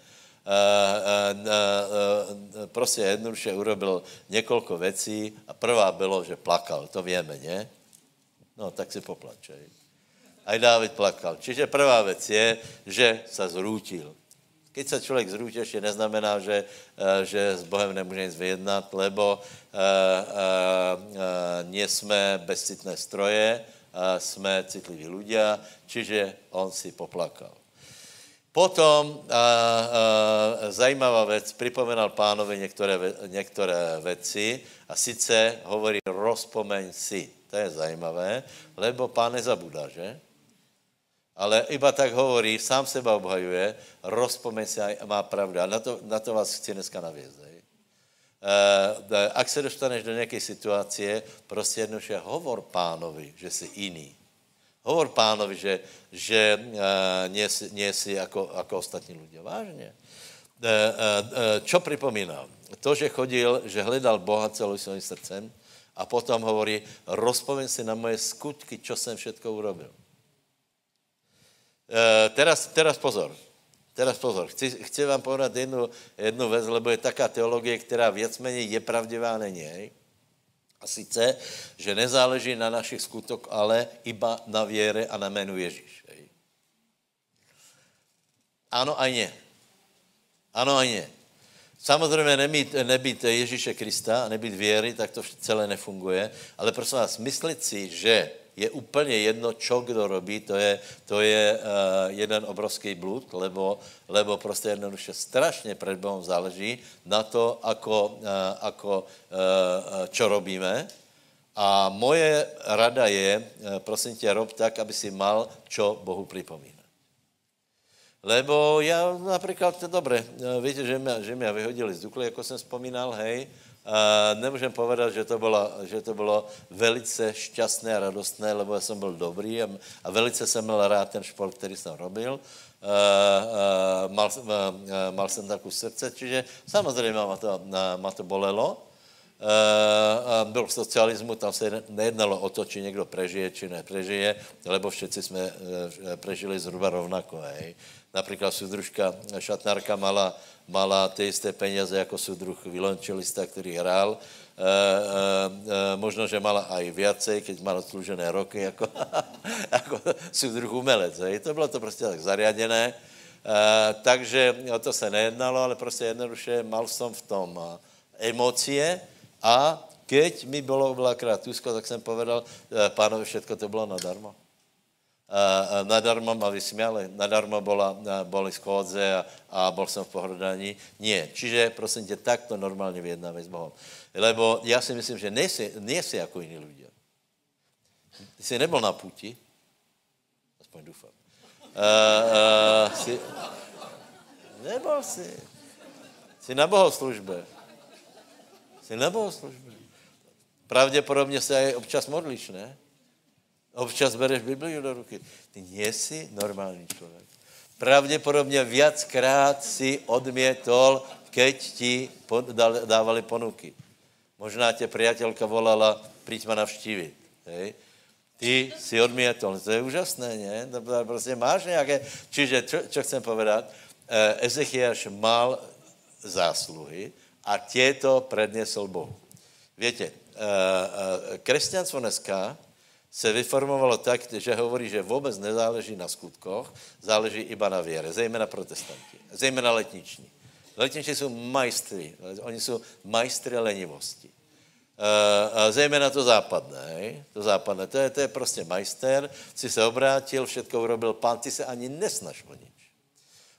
uh, prostě jednoduše urobil několik věcí a prvá bylo, že plakal, to víme, ne? No, tak si poplačej. A Dávid plakal. Čiže prvá věc je, že se zrútil. Keď se člověk zrúti, ještě neznamená, že, že s Bohem nemůže nic vyjednat, lebo uh, uh, nie jsme bezcitné stroje, jsme citliví ľudia, čiže on si poplakal. Potom a, a, zajímavá věc, připomenal pánovi některé, některé věci a sice hovorí rozpomeň si. To je zajímavé, lebo pán nezabudá, že? Ale iba tak hovorí, sám seba obhajuje, rozpomeň si a má pravdu. A na to, na to vás chci dneska navězt. Uh, ak se dostaneš do nějaké situace, prostě jednoduše hovor pánovi, že jsi jiný. Hovor pánovi, že, že uh, nie, si, nie si jako, jako ostatní lidé. Vážně. Uh, uh, čo připomínal? To, že chodil, že hledal Boha celým svým srdcem a potom hovorí, rozpovím si na moje skutky, čo jsem všetko urobil. Uh, teraz, teraz pozor. Teraz pozor, chci, chci vám povedat jednu, jednu věc, lebo je taká teologie, která věcméně je pravdivá, není. Hej? A sice, že nezáleží na našich skutok, ale iba na věre a na jménu Ježíš. Hej? Ano a ne. Ano a ne. Samozřejmě nebýt, nebýt Ježíše Krista a nebýt věry, tak to celé nefunguje. Ale prosím vás, myslit si, že je úplně jedno, čo kdo robí, to je, to je uh, jeden obrovský blud, lebo, lebo prostě jednoduše strašně před Bohem záleží na to, ako, uh, ako uh, čo robíme. A moje rada je, prosím tě, rob tak, aby si mal čo Bohu připomínat. Lebo já například, to dobré, víte, že mě, že mě vyhodili z Dukly, jako jsem vzpomínal, hej, nemůžem povedat, že to, bylo, že to bylo velice šťastné a radostné, lebo já jsem byl dobrý a, a velice jsem měl rád ten šport, který jsem robil. Uh, uh, mal, uh, mal jsem takovou srdce, čiže samozřejmě ma to, ma to bolelo. Byl v socialismu, tam se nejednalo o to, či někdo prežije, či neprežije, lebo všetci jsme uh, prežili zhruba rovnako. Hej. Například soudružka Šatnárka mala mala ty jisté peněze jako soudruh violončelista, který hrál. E, e, e, možno, že mala aj viacej, keď mala služené roky jako, *laughs* jako soudruh umelec. Hej. To bylo to prostě tak zariadené. E, takže o to se nejednalo, ale prostě jednoduše mal jsem v tom emocie a keď mi bylo veľakrát tusko, tak jsem povedal, pánovi, všetko to bylo nadarmo nadarmo ma vysmiali, nadarmo bola, boli schôdze a, a bol som v pohrodaní. Nie. Čiže, prosím tě, takto normálně vyjednáme s Bohem. Lebo já si myslím, že nejsi, nejsi jako jiní lidé. Jsi nebyl na puti, aspoň doufám. Uh, uh, jsi, nebyl jsi. Jsi na bohoslužbe. Jsi na bohoslužbe. Pravděpodobně se aj občas modlíš, ne? Občas bereš Bibliu do ruky. Ty nejsi normální člověk. Pravděpodobně viackrát si odmětol, keď ti dávali ponuky. Možná tě priatelka volala, přijď ma navštívit. Hej? Ty si odmětol. To je úžasné, ne? To prostě máš nějaké... Čiže, čo chcem povedat? Ezechiaš mal zásluhy a těto prednesl Bohu. Víte, kresťanstvo dneska se vyformovalo tak, že hovorí, že vůbec nezáleží na skutkoch, záleží iba na věre, zejména protestanti, zejména letniční. Letniční jsou majstry, oni jsou majstry lenivosti. Zejména to západné, to západné, to je, to je prostě majster, si se obrátil, všetko urobil pán, ty se ani nesnaž o nič.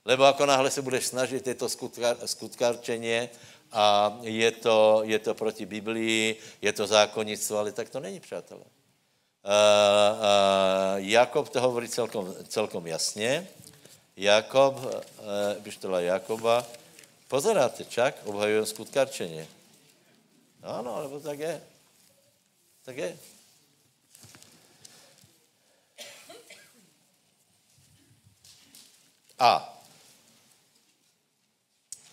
Lebo ako náhle se budeš snažit, je to skutkár, skutkárčeně a je to, je to proti Biblii, je to zákonnictvo, ale tak to není, přátelé. Uh, uh, Jakob to hovorí celkom, celkom jasně. Jakob, uh, to Jakoba, pozeráte, čak, obhajujem skutkarčeně. No, ano, alebo tak je. Tak je. A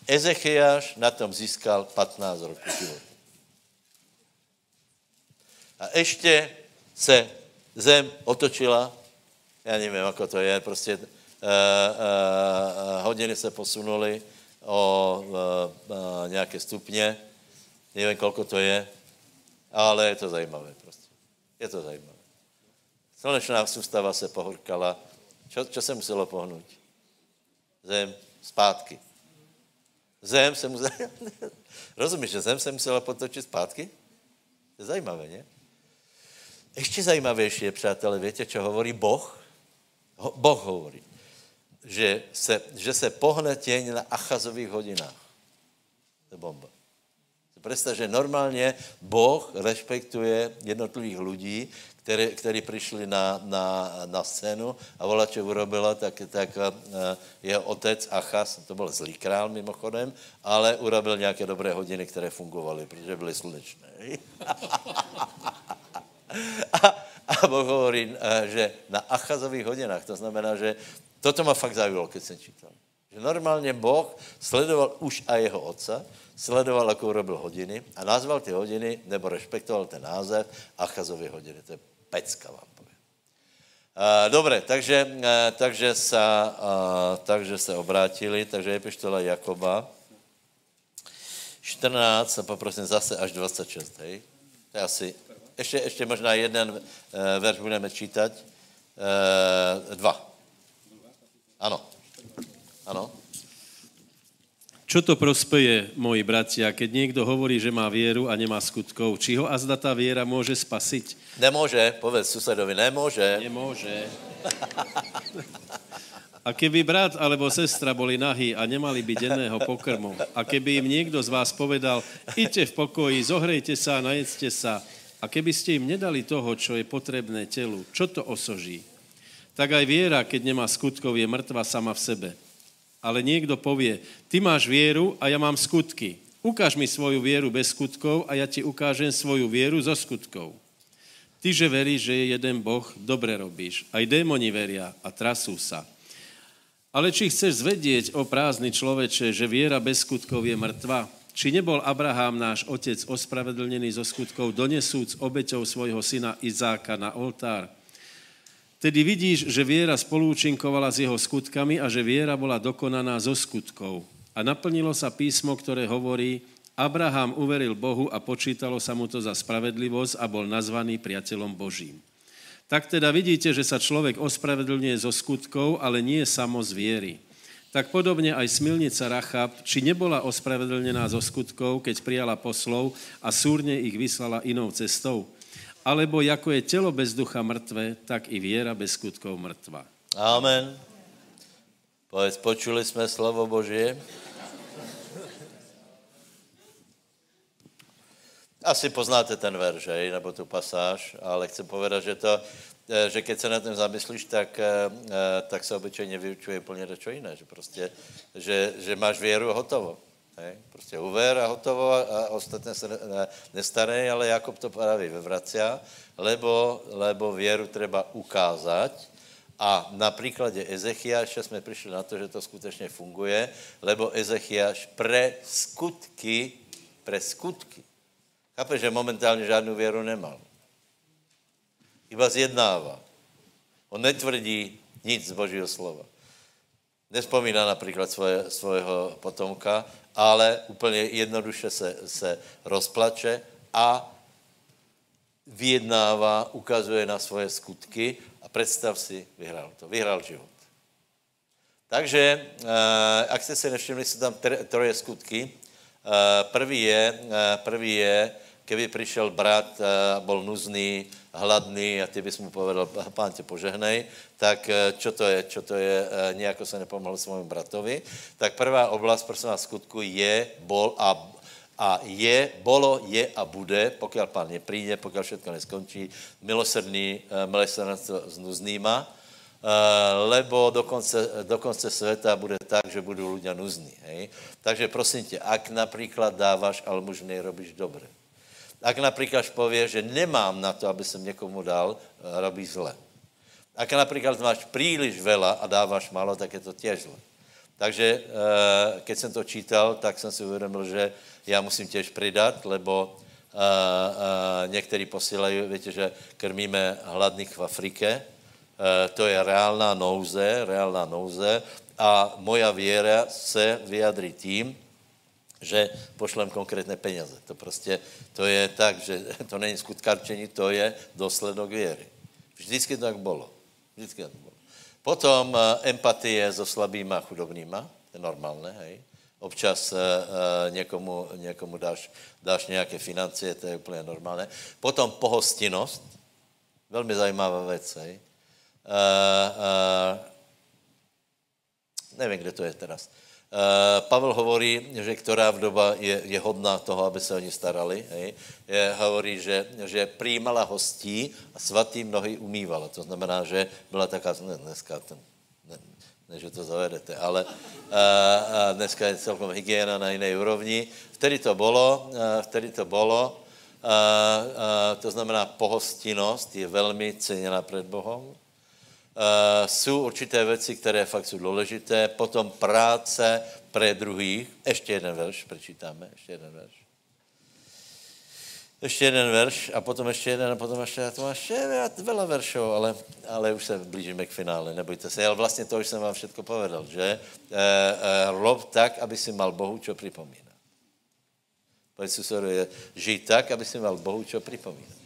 Ezechiaš na tom získal 15 roků života. A ještě se zem otočila, já nevím, jako to je, prostě uh, uh, uh, hodiny se posunuly o uh, uh, nějaké stupně, nevím, kolko to je, ale je to zajímavé prostě. Je to zajímavé. Slunečná soustava se pohorkala. Čo, čo se muselo pohnout? Zem zpátky. Zem se musela... *laughs* Rozumíš, že zem se musela potočit zpátky? Je zajímavé, ne? Ještě zajímavější je, přátelé, víte, co hovorí Boh? Ho, boh hovorí, že se, že se pohne těň na achazových hodinách. To je bomba. Představ, že normálně Boh respektuje jednotlivých lidí, který, který přišli na, na, na scénu a vola, čo urobila, tak, tak uh, jeho otec Achas, to byl zlý král mimochodem, ale urobil nějaké dobré hodiny, které fungovaly, protože byly slunečné. *laughs* a, a Boh hovorí, uh, že na Achazových hodinách, to znamená, že toto ma fakt zaujalo, keď jsem čítal. Že normálně Boh sledoval už a jeho otca, sledoval, jako robil hodiny a nazval ty hodiny, nebo respektoval ten název Achazovy hodiny. To je pecka vám povím. Uh, Dobre, takže, uh, takže, sa, takže se obrátili, takže je pištola Jakoba. 14 a poprosím zase až 26, hej. To je asi, ještě, ještě možná jeden uh, verš budeme čítat. Uh, dva. Ano. Ano. Čo to prospeje, moji bratia, keď niekto hovorí, že má vieru a nemá skutkov? Či ho azda tá viera môže spasiť? Nemôže, povedz susedovi, nemôže. Nemôže. A keby brat alebo sestra boli nahí a nemali by denného pokrmu, a keby im niekto z vás povedal, idte v pokoji, zohrejte sa a najedzte sa, a keby ste im nedali toho, čo je potrebné telu, čo to osoží? Tak aj viera, keď nemá skutkov, je mŕtva sama v sebe. Ale niekto povie, ty máš vieru a ja mám skutky. Ukáž mi svoju vieru bez skutkov a ja ti ukážem svoju vieru zo skutkov. Ty, že veríš, že je jeden Boh, dobre robíš. Aj démoni veria a trasú sa. Ale či chceš zvedieť o prázdny človeče, že viera bez skutkov je mŕtva? Či nebol Abraham, náš otec, ospravedlnený zo skutkov, donesúc obeťou svojho syna Izáka na oltár? Tedy vidíš, že viera spolúčinkovala s jeho skutkami a že viera bola dokonaná zo skutkov. A naplnilo sa písmo, ktoré hovorí, Abraham uveril Bohu a počítalo sa mu to za spravedlivosť a bol nazvaný priateľom Božím. Tak teda vidíte, že sa človek ospravedlňuje zo skutkov, ale nie samo z viery. Tak podobne aj smilnica Rachab, či nebola ospravedlnená zo skutkov, keď prijala poslov a súrne ich vyslala inou cestou. Alebo jako je tělo bez ducha mrtvé, tak i věra bez skutkov mrtva. Amen. Povedz, počuli jsme slovo Božie. Asi poznáte ten verš, nebo tu pasáž, ale chci povedat, že to, že keď se na tom zamyslíš, tak, eh, eh, tak se obyčejně vyučuje úplně něco jiné, že prostě, že, že máš věru a hotovo. Hej? Prostě uver a hotovo a ostatné se nestarej, ale Jakob to právě vyvracia, lebo, lebo věru treba ukázať a na příkladě Ezechiaše jsme přišli na to, že to skutečně funguje, lebo Ezechiaš pre skutky, pre skutky. Chápe, že momentálně žádnou věru nemal. Iba zjednává. On netvrdí nic z Božího slova. Nespomíná například svoje, svojho potomka, ale úplně jednoduše se, se rozplače a vyjednává, ukazuje na svoje skutky a představ si, vyhrál to, vyhrál život. Takže, eh, ak jste si nevšimli, jsou tam troje skutky. Eh, prvý je, eh, prvý je, keby přišel brat byl nuzný, hladný a ty bys mu povedal, pán tě požehnej, tak čo to je, čo to je, nějako se nepomohl svému bratovi. Tak prvá oblast, prosím vás, skutku je, bol a, a je, bolo, je a bude, pokud pán nepríde, pokud všechno neskončí, milosrdný, milosrdný s nuznýma, Eh, lebo do konce, do konce světa bude tak, že budou ľudia nuzní. Hej? Takže prosím tě, ak například dáváš almužny, robíš dobře. Ak například pově, že nemám na to, aby jsem někomu dal, eh, robíš zle. Ak například máš příliš vela a dáváš málo, tak je to těž zle. Takže eh, keď jsem to čítal, tak jsem si uvědomil, že já musím těž přidat, lebo někteří posílají, víte, že krmíme hladných v Afrike, Eh, to je reálná nouze, reálná nouze a moja věra se vyjadří tím, že pošlem konkrétné peněze. To prostě, to je tak, že *laughs* to není skutkarčení, to je dosledok věry. Vždycky to tak bylo. Vždycky tak bylo. Potom eh, empatie so slabýma chudobnýma, to je normálné, hej. Občas uh, někomu, někomu dáš, dáš nějaké financie, to je úplně normálné. Potom pohostinnost, velmi zajímavá věc, hej. Uh, uh, nevím, kde to je teraz. Uh, Pavel hovorí, že která doba je, je hodná toho, aby se o ní starali. Hej. Je, hovorí, že, že přijímala hostí a svatý nohy umývala. To znamená, že byla taká, ne, dneska, ten, ne, ne, že to zavedete, ale uh, uh, dneska je celkom hygiena na jiné úrovni. Vtedy to bylo, vtedy to bylo, uh, uh, to znamená pohostinnost je velmi ceněna před Bohem. Uh, jsou určité věci, které fakt jsou důležité. Potom práce pre druhých. Ještě jeden verš, přečítáme, ještě jeden verš. Ještě jeden verš a potom ještě jeden a potom ještě, to máš veľa veršů, ale, ale už se blížíme k finále, nebojte se. Ale vlastně to už jsem vám všechno povedal, že uh, uh, rob tak, aby si mal Bohu čo připomínat. Pojď je, žij tak, aby si mal Bohu čo připomínat.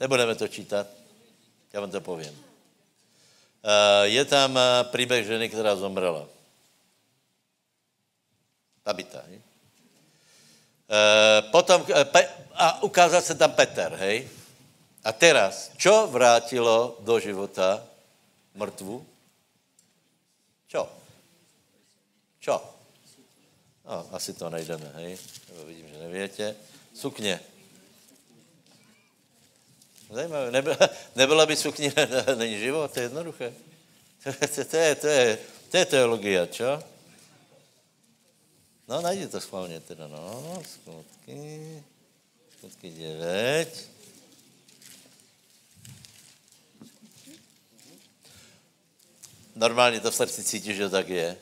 Nebudeme to čítat, já vám to povím. Eh, je tam eh, příběh ženy, která zomrela. Tabita, hej? Eh, potom, a ukázal se tam Peter, hej? A teraz, čo vrátilo do života mrtvu? Čo? Čo? No, asi to nejdeme, hej? Vidím, že nevětě. Sukně. Zajímavé. Nebyla, nebyla by sukně, není život, to je jednoduché. To, to, to, je, to, je, to je teologie, čo? No, najdi to schválně teda, no, skutky, skutky 9. Normálně to v srdci cítíš, že tak je.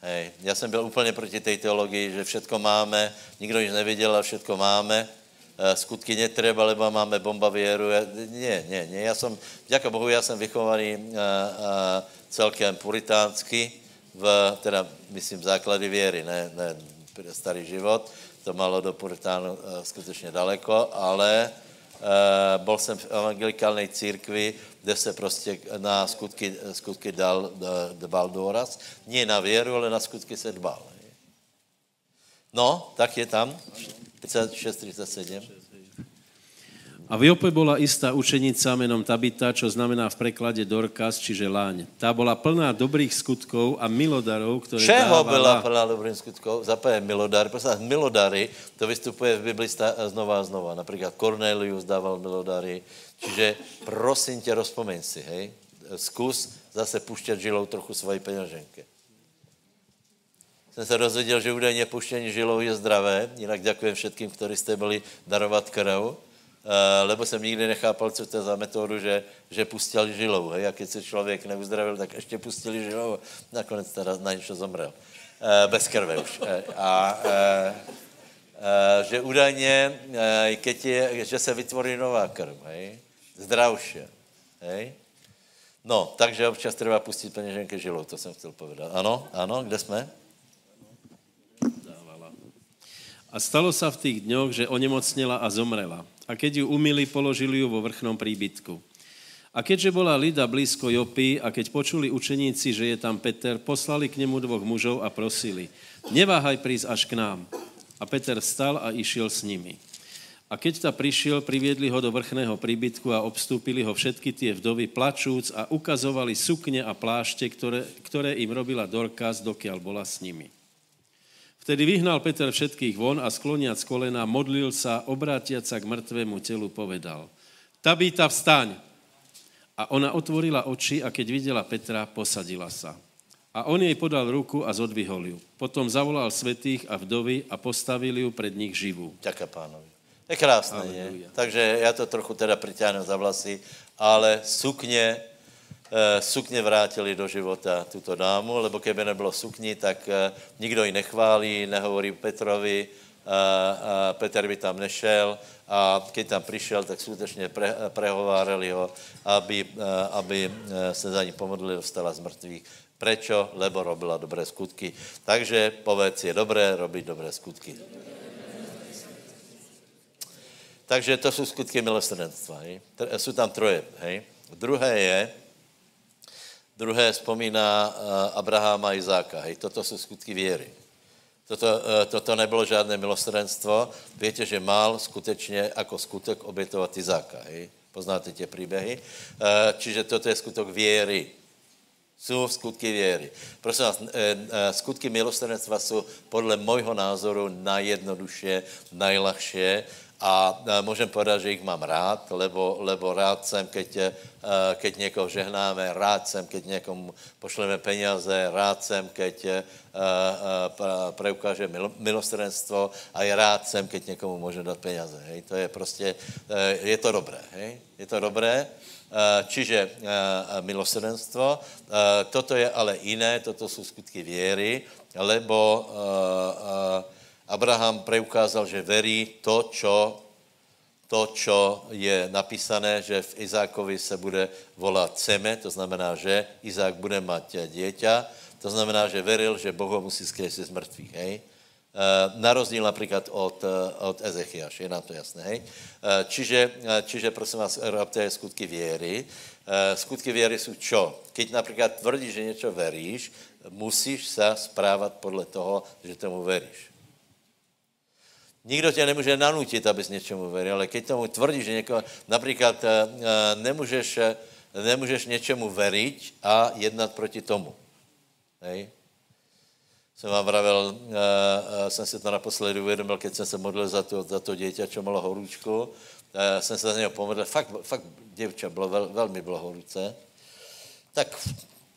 Hej. Já jsem byl úplně proti té teologii, že všetko máme, nikdo nic neviděl a všetko máme. Eh, skutky netreba, lebo máme bomba věru. Ne, ne, ne. Já jsem, děka Bohu, já jsem vychovaný uh, uh, celkem puritánsky, v, teda myslím základy věry, ne, ne starý život. To malo do puritánu skutečně daleko, ale byl jsem v evangelikální církvi, kde se prostě na skutky, skutky dal, dbal důraz. Nie na věru, ale na skutky se dbal. No, tak je tam. 36, A v Jope bola istá učenica menom Tabita, čo znamená v preklade Dorkas, čiže láň. Tá bola plná dobrých skutkov a milodarov, ktoré Čeho dávala... byla plná dobrých skutkov? Zapoje milodar. Prosím, milodary, to vystupuje v Bibli znova a znova. Například Cornelius dával milodary. Čiže prosím tě, rozpomeň si, hej. Zkus zase puštět žilou trochu svoji peněženky jsem se dozvěděl, že údajně puštění žilou je zdravé, jinak děkuji všem, kteří jste byli darovat krv, uh, lebo jsem nikdy nechápal, co to je za metodu, že, že pustil žilou. Hej? A když se člověk neuzdravil, tak ještě pustili žilou. Nakonec teda na něco zomrel. Uh, bez krve už. Uh, a uh, že údajně, keď že se vytvorí nová krv, hej? Zdravšie, hej? No, takže občas treba pustit peněženky žilou, to jsem chtěl povedat. Ano, ano, kde jsme? A stalo sa v tých dňoch, že onemocnila a zomrela. A keď ju umili, položili ju vo vrchnom príbytku. A keďže bola Lida blízko Jopy a keď počuli učeníci, že je tam Peter, poslali k nemu dvoch mužov a prosili, neváhaj prísť až k nám. A Peter vstal a išiel s nimi. A keď ta prišiel, priviedli ho do vrchného príbytku a obstúpili ho všetky tie vdovy plačúc a ukazovali sukne a plášte, ktoré, ktoré im robila Dorkas, dokiaľ bola s nimi. Vtedy vyhnal Peter všetkých von a skloniac kolena modlil sa, obrátiac sa k mŕtvemu telu povedal Tabíta, vstaň! A ona otvorila oči a keď videla Petra, posadila sa. A on jej podal ruku a zodvihol ju. Potom zavolal svetých a vdovy a postavili ju pred nich živú. Ďakujem pánovi. Je krásné, nie? Takže já to trochu teda přitáhnu za vlasy, ale sukně, sukně vrátili do života tuto dámu, lebo keby nebylo sukni, tak eh, nikdo ji nechválí, nehovorí Petrovi, a Petr by tam nešel a keď tam přišel, tak skutečně pre, prehovárali ho, aby, eh, aby se za ní pomodlili, dostala z mrtvých. Prečo? Lebo robila dobré skutky. Takže povedz, je dobré robit dobré skutky. Takže to jsou skutky milosrdenstva. Jsou tam troje. Hej. Druhé je, druhé vzpomíná uh, Abrahama a Izáka. Hej. Toto jsou skutky věry. Toto, uh, toto nebylo žádné milosrdenstvo. Víte, že mal skutečně jako skutek obětovat Izáka. Hej. Poznáte tě příběhy. Uh, čiže toto je skutek věry. Jsou skutky věry. Prosím vás, skutky milosrdenstva jsou podle mojho názoru najjednoduše, najlahšie a můžem povedat, že jich mám rád, lebo, lebo rád jsem, keď, eh, keď někoho žehnáme, rád jsem, keď někomu pošleme peněze, rád jsem, keď eh, preukáže milostrenstvo a je rád jsem, keď někomu může dát peněze. Hej. To je prostě, je to dobré. Hej. Je to dobré. Čiže milosrdenstvo. Toto je ale jiné, toto jsou skutky věry, lebo Abraham preukázal, že verí to, čo, to, čo je napísané, že v Izákovi se bude volat Ceme, to znamená, že Izák bude mať dieťa, to znamená, že veril, že Boh ho musí skreslit z mrtvých, hej? E, na rozdíl například od, od Ezechiaš, je nám to jasné, hej? E, čiže, čiže prosím vás, robte skutky věry. Skutky věry jsou čo? Keď například tvrdíš, že něco veríš, musíš se správat podle toho, že tomu veríš. Nikdo tě nemůže nanutit, abys něčemu veril, ale keď tomu tvrdíš, že někoho, například eh, nemůžeš, eh, nemůžeš něčemu veriť a jednat proti tomu. Hej? Jsem vám vravil, uh, jsem si to naposledy uvědomil, keď jsem se modlil za to, za to dítě, čo malo horúčku, jsem se za něho pomodlil, fakt, fakt děvča bylo vel, velmi bylo horúce, tak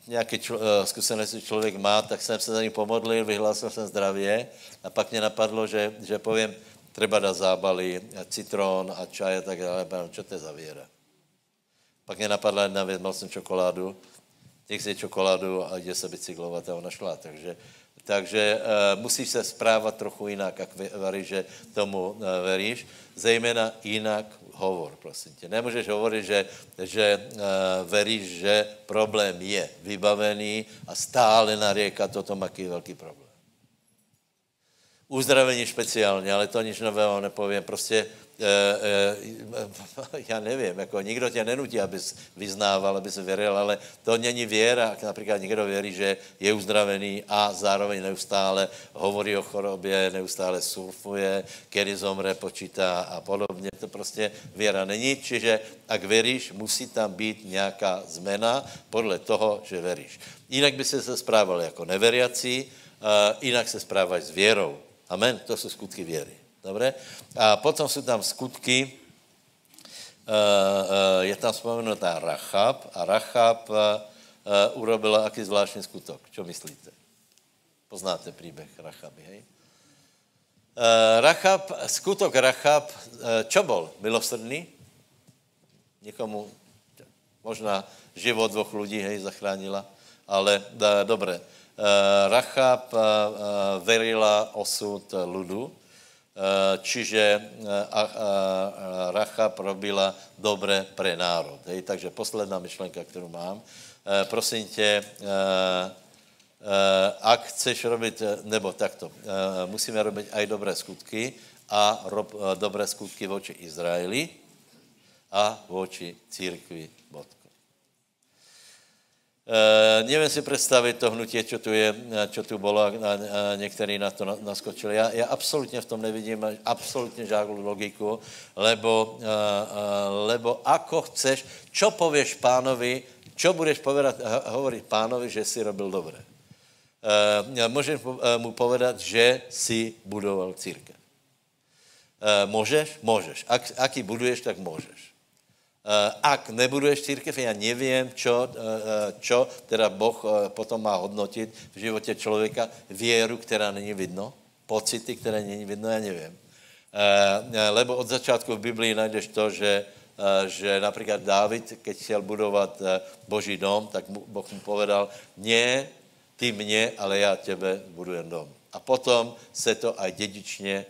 nějaký člo, uh, zkušenosti člověk má, tak jsem se za ním pomodlil, vyhlásil jsem zdravě a pak mě napadlo, že, že povím, třeba dát zábaly, citron a čaj a tak dále. Čo to je za věra? Pak mě napadla jedna věc, mal jsem čokoládu, těch si čokoládu a jde se bicyklovat a ona šla. Takže, takže uh, musíš se správat trochu jinak, jak veríš, že tomu uh, veríš. Zejména jinak hovor, prosím tě. Nemůžeš hovorit, že, že uh, veríš, že problém je vybavený a stále naříká, toto má velký problém uzdravení speciálně, ale to nič nového nepovím. Prostě já nevím, jako nikdo tě nenutí, abys vyznával, abys věřil, ale to není věra. Například někdo věří, že je uzdravený a zároveň neustále hovorí o chorobě, neustále surfuje, kedy zomře, počítá a podobně. To prostě věra není. Čiže ak věříš, musí tam být nějaká zmena podle toho, že věříš. Jinak by se se správal jako neveriací, uh, jinak se správaš s věrou. Amen. To jsou skutky věry. Dobre? A potom jsou tam skutky, uh, uh, je tam spomenutá Rachab a Rachab uh, urobila aký zvláštní skutok. Čo myslíte? Poznáte příběh Rachaby, hej? Rachab, skutok Rachab, čo bol? Milosrdný? Někomu možná život dvoch lidí, hej, zachránila, ale uh, dobré. Eh, Rachab eh, eh, verila osud ludu, čiže a, a, a Racha probila dobré pre národ. Hej? Takže posledná myšlenka, kterou mám. Prosím tě, ak chceš robit, nebo takto, musíme robit aj dobré skutky a rob, dobré skutky voči Izraeli a voči církvi. Bodka. Uh, nevím si představit to hnutí, co tu je, čo tu bylo, a, a některý na to naskočili. Já, já absolutně v tom nevidím absolutně žádnou logiku, lebo, uh, lebo ako chceš, čo pověš pánovi, čo budeš povedat, hovorit pánovi, že si robil dobré. Uh, můžeš mu povedat, že si budoval církev. Uh, můžeš? Můžeš. Ak, aký buduješ, tak můžeš. Eh, ak nebuduješ církev, já nevím, čo, eh, eh, čo teda Boh potom má hodnotit v životě člověka, věru, která není vidno, pocity, které není vidno, já nevím. Lebo od začátku v Biblii najdeš to, že, že například Dávid, keď chtěl budovat Boží dom, tak Boh mu povedal, ne ty mě, ale já tebe budujem dom. A potom se to aj dědičně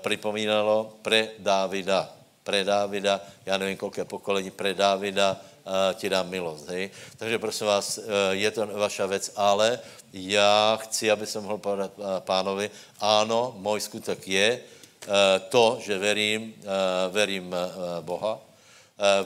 připomínalo pre Dávida pre Dávida, já nevím, kolik pokolení pre Dávida, uh, ti dám milost, hej. Takže prosím vás, uh, je to vaša věc, ale já chci, aby jsem mohl povedat uh, pánovi, ano, můj skutek je to, že verím, verím Boha,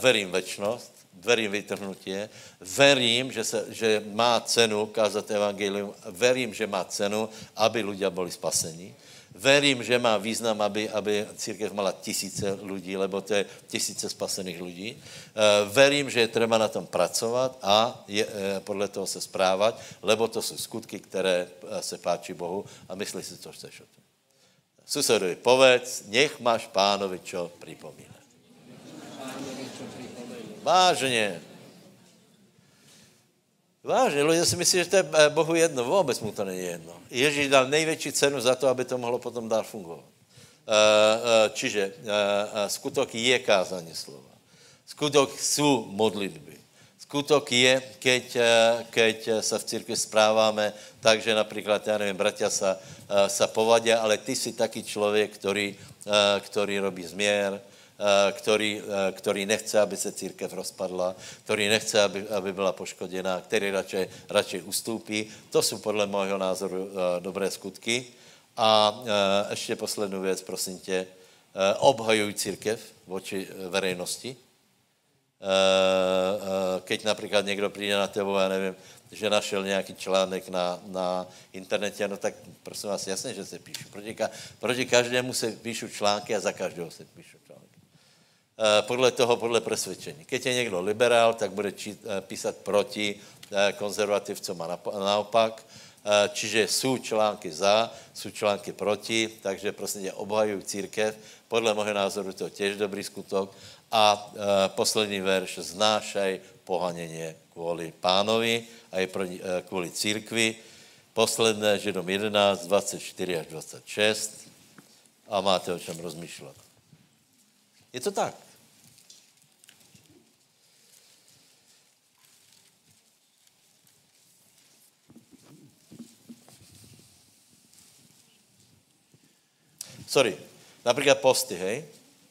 verím večnost, verím vytrhnutí, verím, že, se, že má cenu kázat evangelium, verím, že má cenu, aby ľudia byli spasení. Verím, že má význam, aby, aby církev mala tisíce lidí, lebo to je tisíce spasených lidí. Eh, verím, že je třeba na tom pracovat a je, eh, podle toho se správat, lebo to jsou skutky, které eh, se páčí Bohu a myslí si, co chceš o tom. Susedovi povedz, nech máš pánovi čo připomínat. Vážně. Vážně, lidé si myslí, že to je eh, Bohu jedno. Vůbec mu to není jedno. Ježíš dal největší cenu za to, aby to mohlo potom dál fungovat. Eh, eh, čiže skutok je kázání slova. Skutok jsou modlitby. Skutok je, keď, keď se v církvi správáme, takže například, já nevím, bratia sa, sa povadia, ale ty si taký člověk, který, který robí změr, který, eh, který nechce, aby se církev rozpadla, který nechce, aby, aby byla poškoděna, který radši, radši ustoupí. To jsou podle mého názoru eh, dobré skutky. A ještě poslední věc, prosím tě, obhajuj církev voči verejnosti. Keď například někdo přijde na tebo, já nevím, že našel nějaký článek na, na internetě, no tak prosím vás, jasně, že se píšu. Proti, proti každému se píšu články a za každého se píšu. Eh, podle toho, podle presvědčení. Keď je někdo liberál, tak bude čít, eh, písat proti eh, konzervativcům a naopak. Čiže jsou články za, jsou články proti, takže prostě tě obhajují církev. Podle mého názoru to je těž dobrý skutok. A poslední verš, znášaj pohaněně kvůli pánovi a i kvůli církvi. Posledné, Židom 11, 24 až 26. A máte o čem rozmýšlet. Je to tak. Sorry, například posty, hej?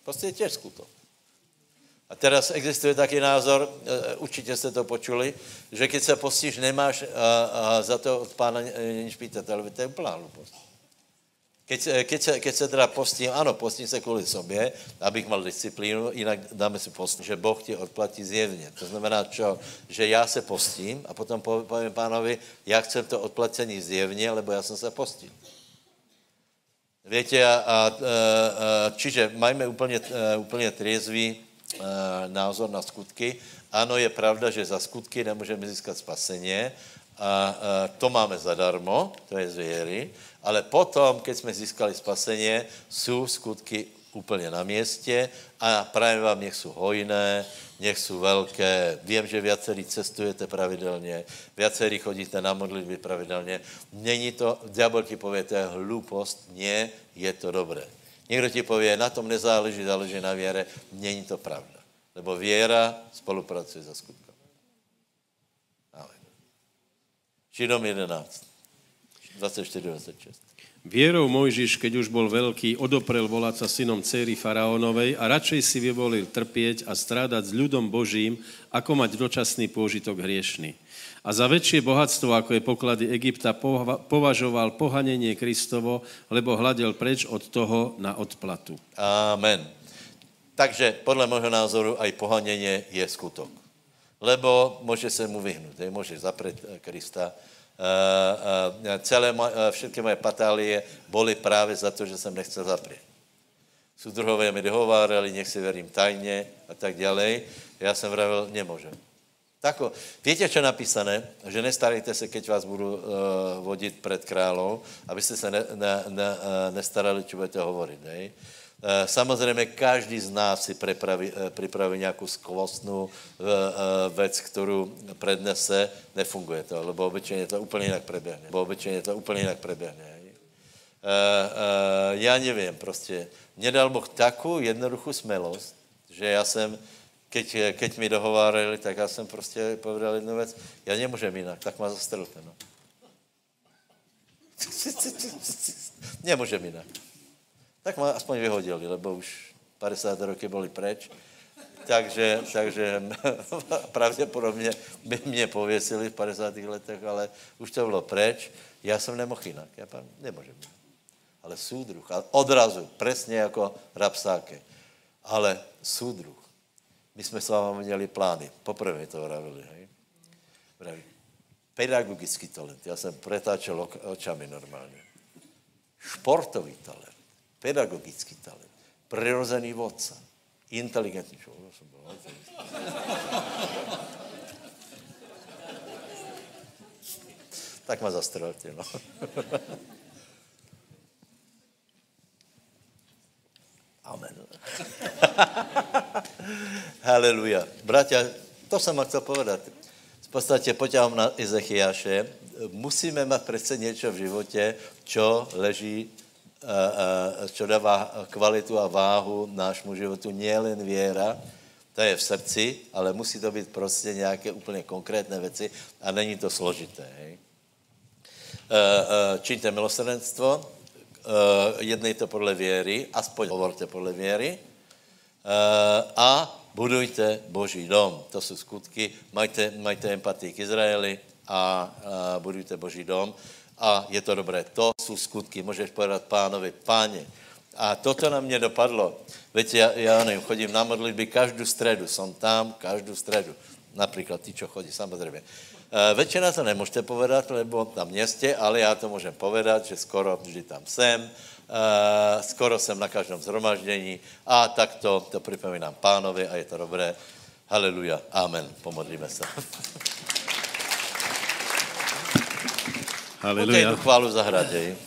Posty je těž skutok. A teraz existuje taký názor, e, určitě jste to počuli, že když se postíš, nemáš a, a za to od pána nic pýtat, ale to je úplná hlupost. Keď, e, keď, se, keď se teda postím, ano, postím se kvůli sobě, abych mal disciplínu, jinak dáme si post, že Boh ti odplatí zjevně. To znamená, čo, že já se postím a potom povím pánovi, já chcem to odplacení zjevně, lebo já jsem se postil. Víte, a, a, a, čiže majme úplně, úplně triezvý názor na skutky. Ano, je pravda, že za skutky nemůžeme získat spaseně, a, a to máme zadarmo, to je z věry, ale potom, keď jsme získali spaseně, jsou skutky úplně na městě a právě vám nech jsou hojné, nech jsou velké. Vím, že viacerí cestujete pravidelně, viacerí chodíte na modlitby pravidelně. Není to, diabol ti pově, to je hlupost, ne, je to dobré. Někdo ti pově, na tom nezáleží, záleží na věre. Není to pravda. Lebo věra spolupracuje za skutkem. Židom 11, 24, 26. Vierou Mojžiš, keď už bol veľký, odoprel volať sa synom céry faraónovej a radšej si vyvolil trpieť a strádať s ľudom Božím, ako mať dočasný pôžitok hriešný. A za väčšie bohatstvo, ako je poklady Egypta, považoval pohanenie Kristovo, lebo hľadel preč od toho na odplatu. Amen. Takže podle môjho názoru aj pohanenie je skutok. Lebo môže se mu vyhnúť, môže zapreť Krista, uh, uh, celé moj, uh, všetky moje patálie boli právě za to, že jsem nechcel zaprieť. Sudruhové mi dohovárali, nech si verím tajně a tak ďalej. Já jsem vravil, nemůžem. Tako, víte, čo je napísané? Že nestarejte se, keď vás budu uh, vodit před králou, abyste se ne, ne, ne, uh, nestarali, čo budete hovoriť. Nej? Eh, samozřejmě každý z nás si připraví, eh, připraví nějakou skvostnou eh, věc, kterou prednese, nefunguje to, lebo obyčejně to úplně jinak preběhne. Lebo obyčejně to úplně jinak preběhne. Já nevím, prostě. Mě dal Boh takovou jednoduchou smelost, že já jsem, keď, keď mi dohovárali, tak já jsem prostě povedal jednu věc, já nemůžem jinak, tak má zastrelte, no. *laughs* nemůžem jinak tak ma aspoň vyhodili, lebo už 50 roky boli preč. Takže, takže *laughs* pravděpodobně by mě pověsili v 50. letech, ale už to bylo preč. Já jsem nemohl jinak. Já pán, nemůžem. Ale súdruh. A odrazu, přesně jako rapsáke. Ale súdruh. My jsme s vámi měli plány. Poprvé to vravili. Hej? Vraví, pedagogický talent. Já jsem pretáčel očami normálně. Športový talent pedagogický talent, přirozený vodca, inteligentní člověk. tak ma zastrelte, no. Amen. Haleluja. Bratia, to jsem chcel povedat. V podstatě poťahom na Ezechiaše. Musíme mít přece něco v životě, čo leží čo dává kvalitu a váhu nášmu životu, jen věra, to je v srdci, ale musí to být prostě nějaké úplně konkrétné věci a není to složité. Hej. Čiňte milosrdenstvo, jednejte podle věry, aspoň hovorte podle věry a budujte Boží dom. To jsou skutky. Majte, majte empatii k Izraeli a budujte Boží dom a je to dobré. To jsou skutky. Můžeš povedat pánovi, páně. A toto na mě dopadlo. Víte, já, já nevím, chodím na modlitby každou středu, jsem tam každou středu. Například ty, čo chodí, samozřejmě. E, většina to nemůžete povedat, lebo na městě, ale já to můžem povedat, že skoro vždy tam jsem, e, skoro jsem na každém zhromaždění a tak to, to připomínám pánovi a je to dobré. Haleluja. Amen. Pomodlíme se. *laughs* Haleluja. chválu zahrať,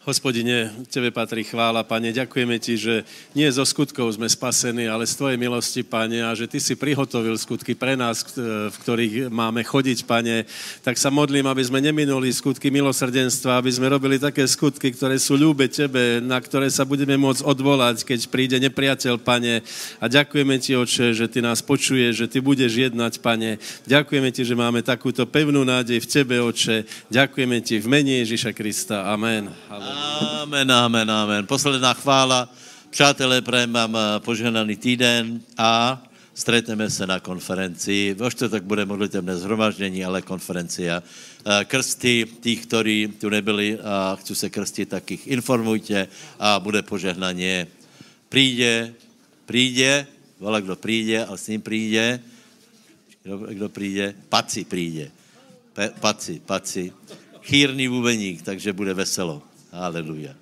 Hospodine, Tebe patrí chvála, Pane. Ďakujeme Ti, že nie zo skutkov sme spasení, ale z Tvojej milosti, Pane, a že Ty si prihotovil skutky pre nás, v ktorých máme chodiť, Pane. Tak sa modlím, aby sme neminuli skutky milosrdenstva, aby sme robili také skutky, ktoré sú ľúbe Tebe, na ktoré sa budeme môcť odvolať, keď príde nepriateľ, Pane. A ďakujeme Ti, Oče, že Ty nás počuješ, že Ty budeš jednať, Pane. Ďakujeme Ti, že máme takúto pevnú nádej v Tebe, Oče. Ďakujeme Ti v mene Ježíša Krista. Amen. Halleluja. Amen, amen, amen. Posledná chvála. Přátelé, prajem vám eh, požehnaný týden a stretneme se na konferenci. Vo čtvrtek bude modlitevné zhromaždění, ale konferencia. Eh, krsty těch, kteří tu nebyli a chcou se krstit, tak jich informujte a bude požehnaně. Príde, príde, vola, kdo príde a s ním príde, kdo, kdo príde, paci. Pe, paci, paci. Chýrný bubeník, takže bude veselo. Hallelujah.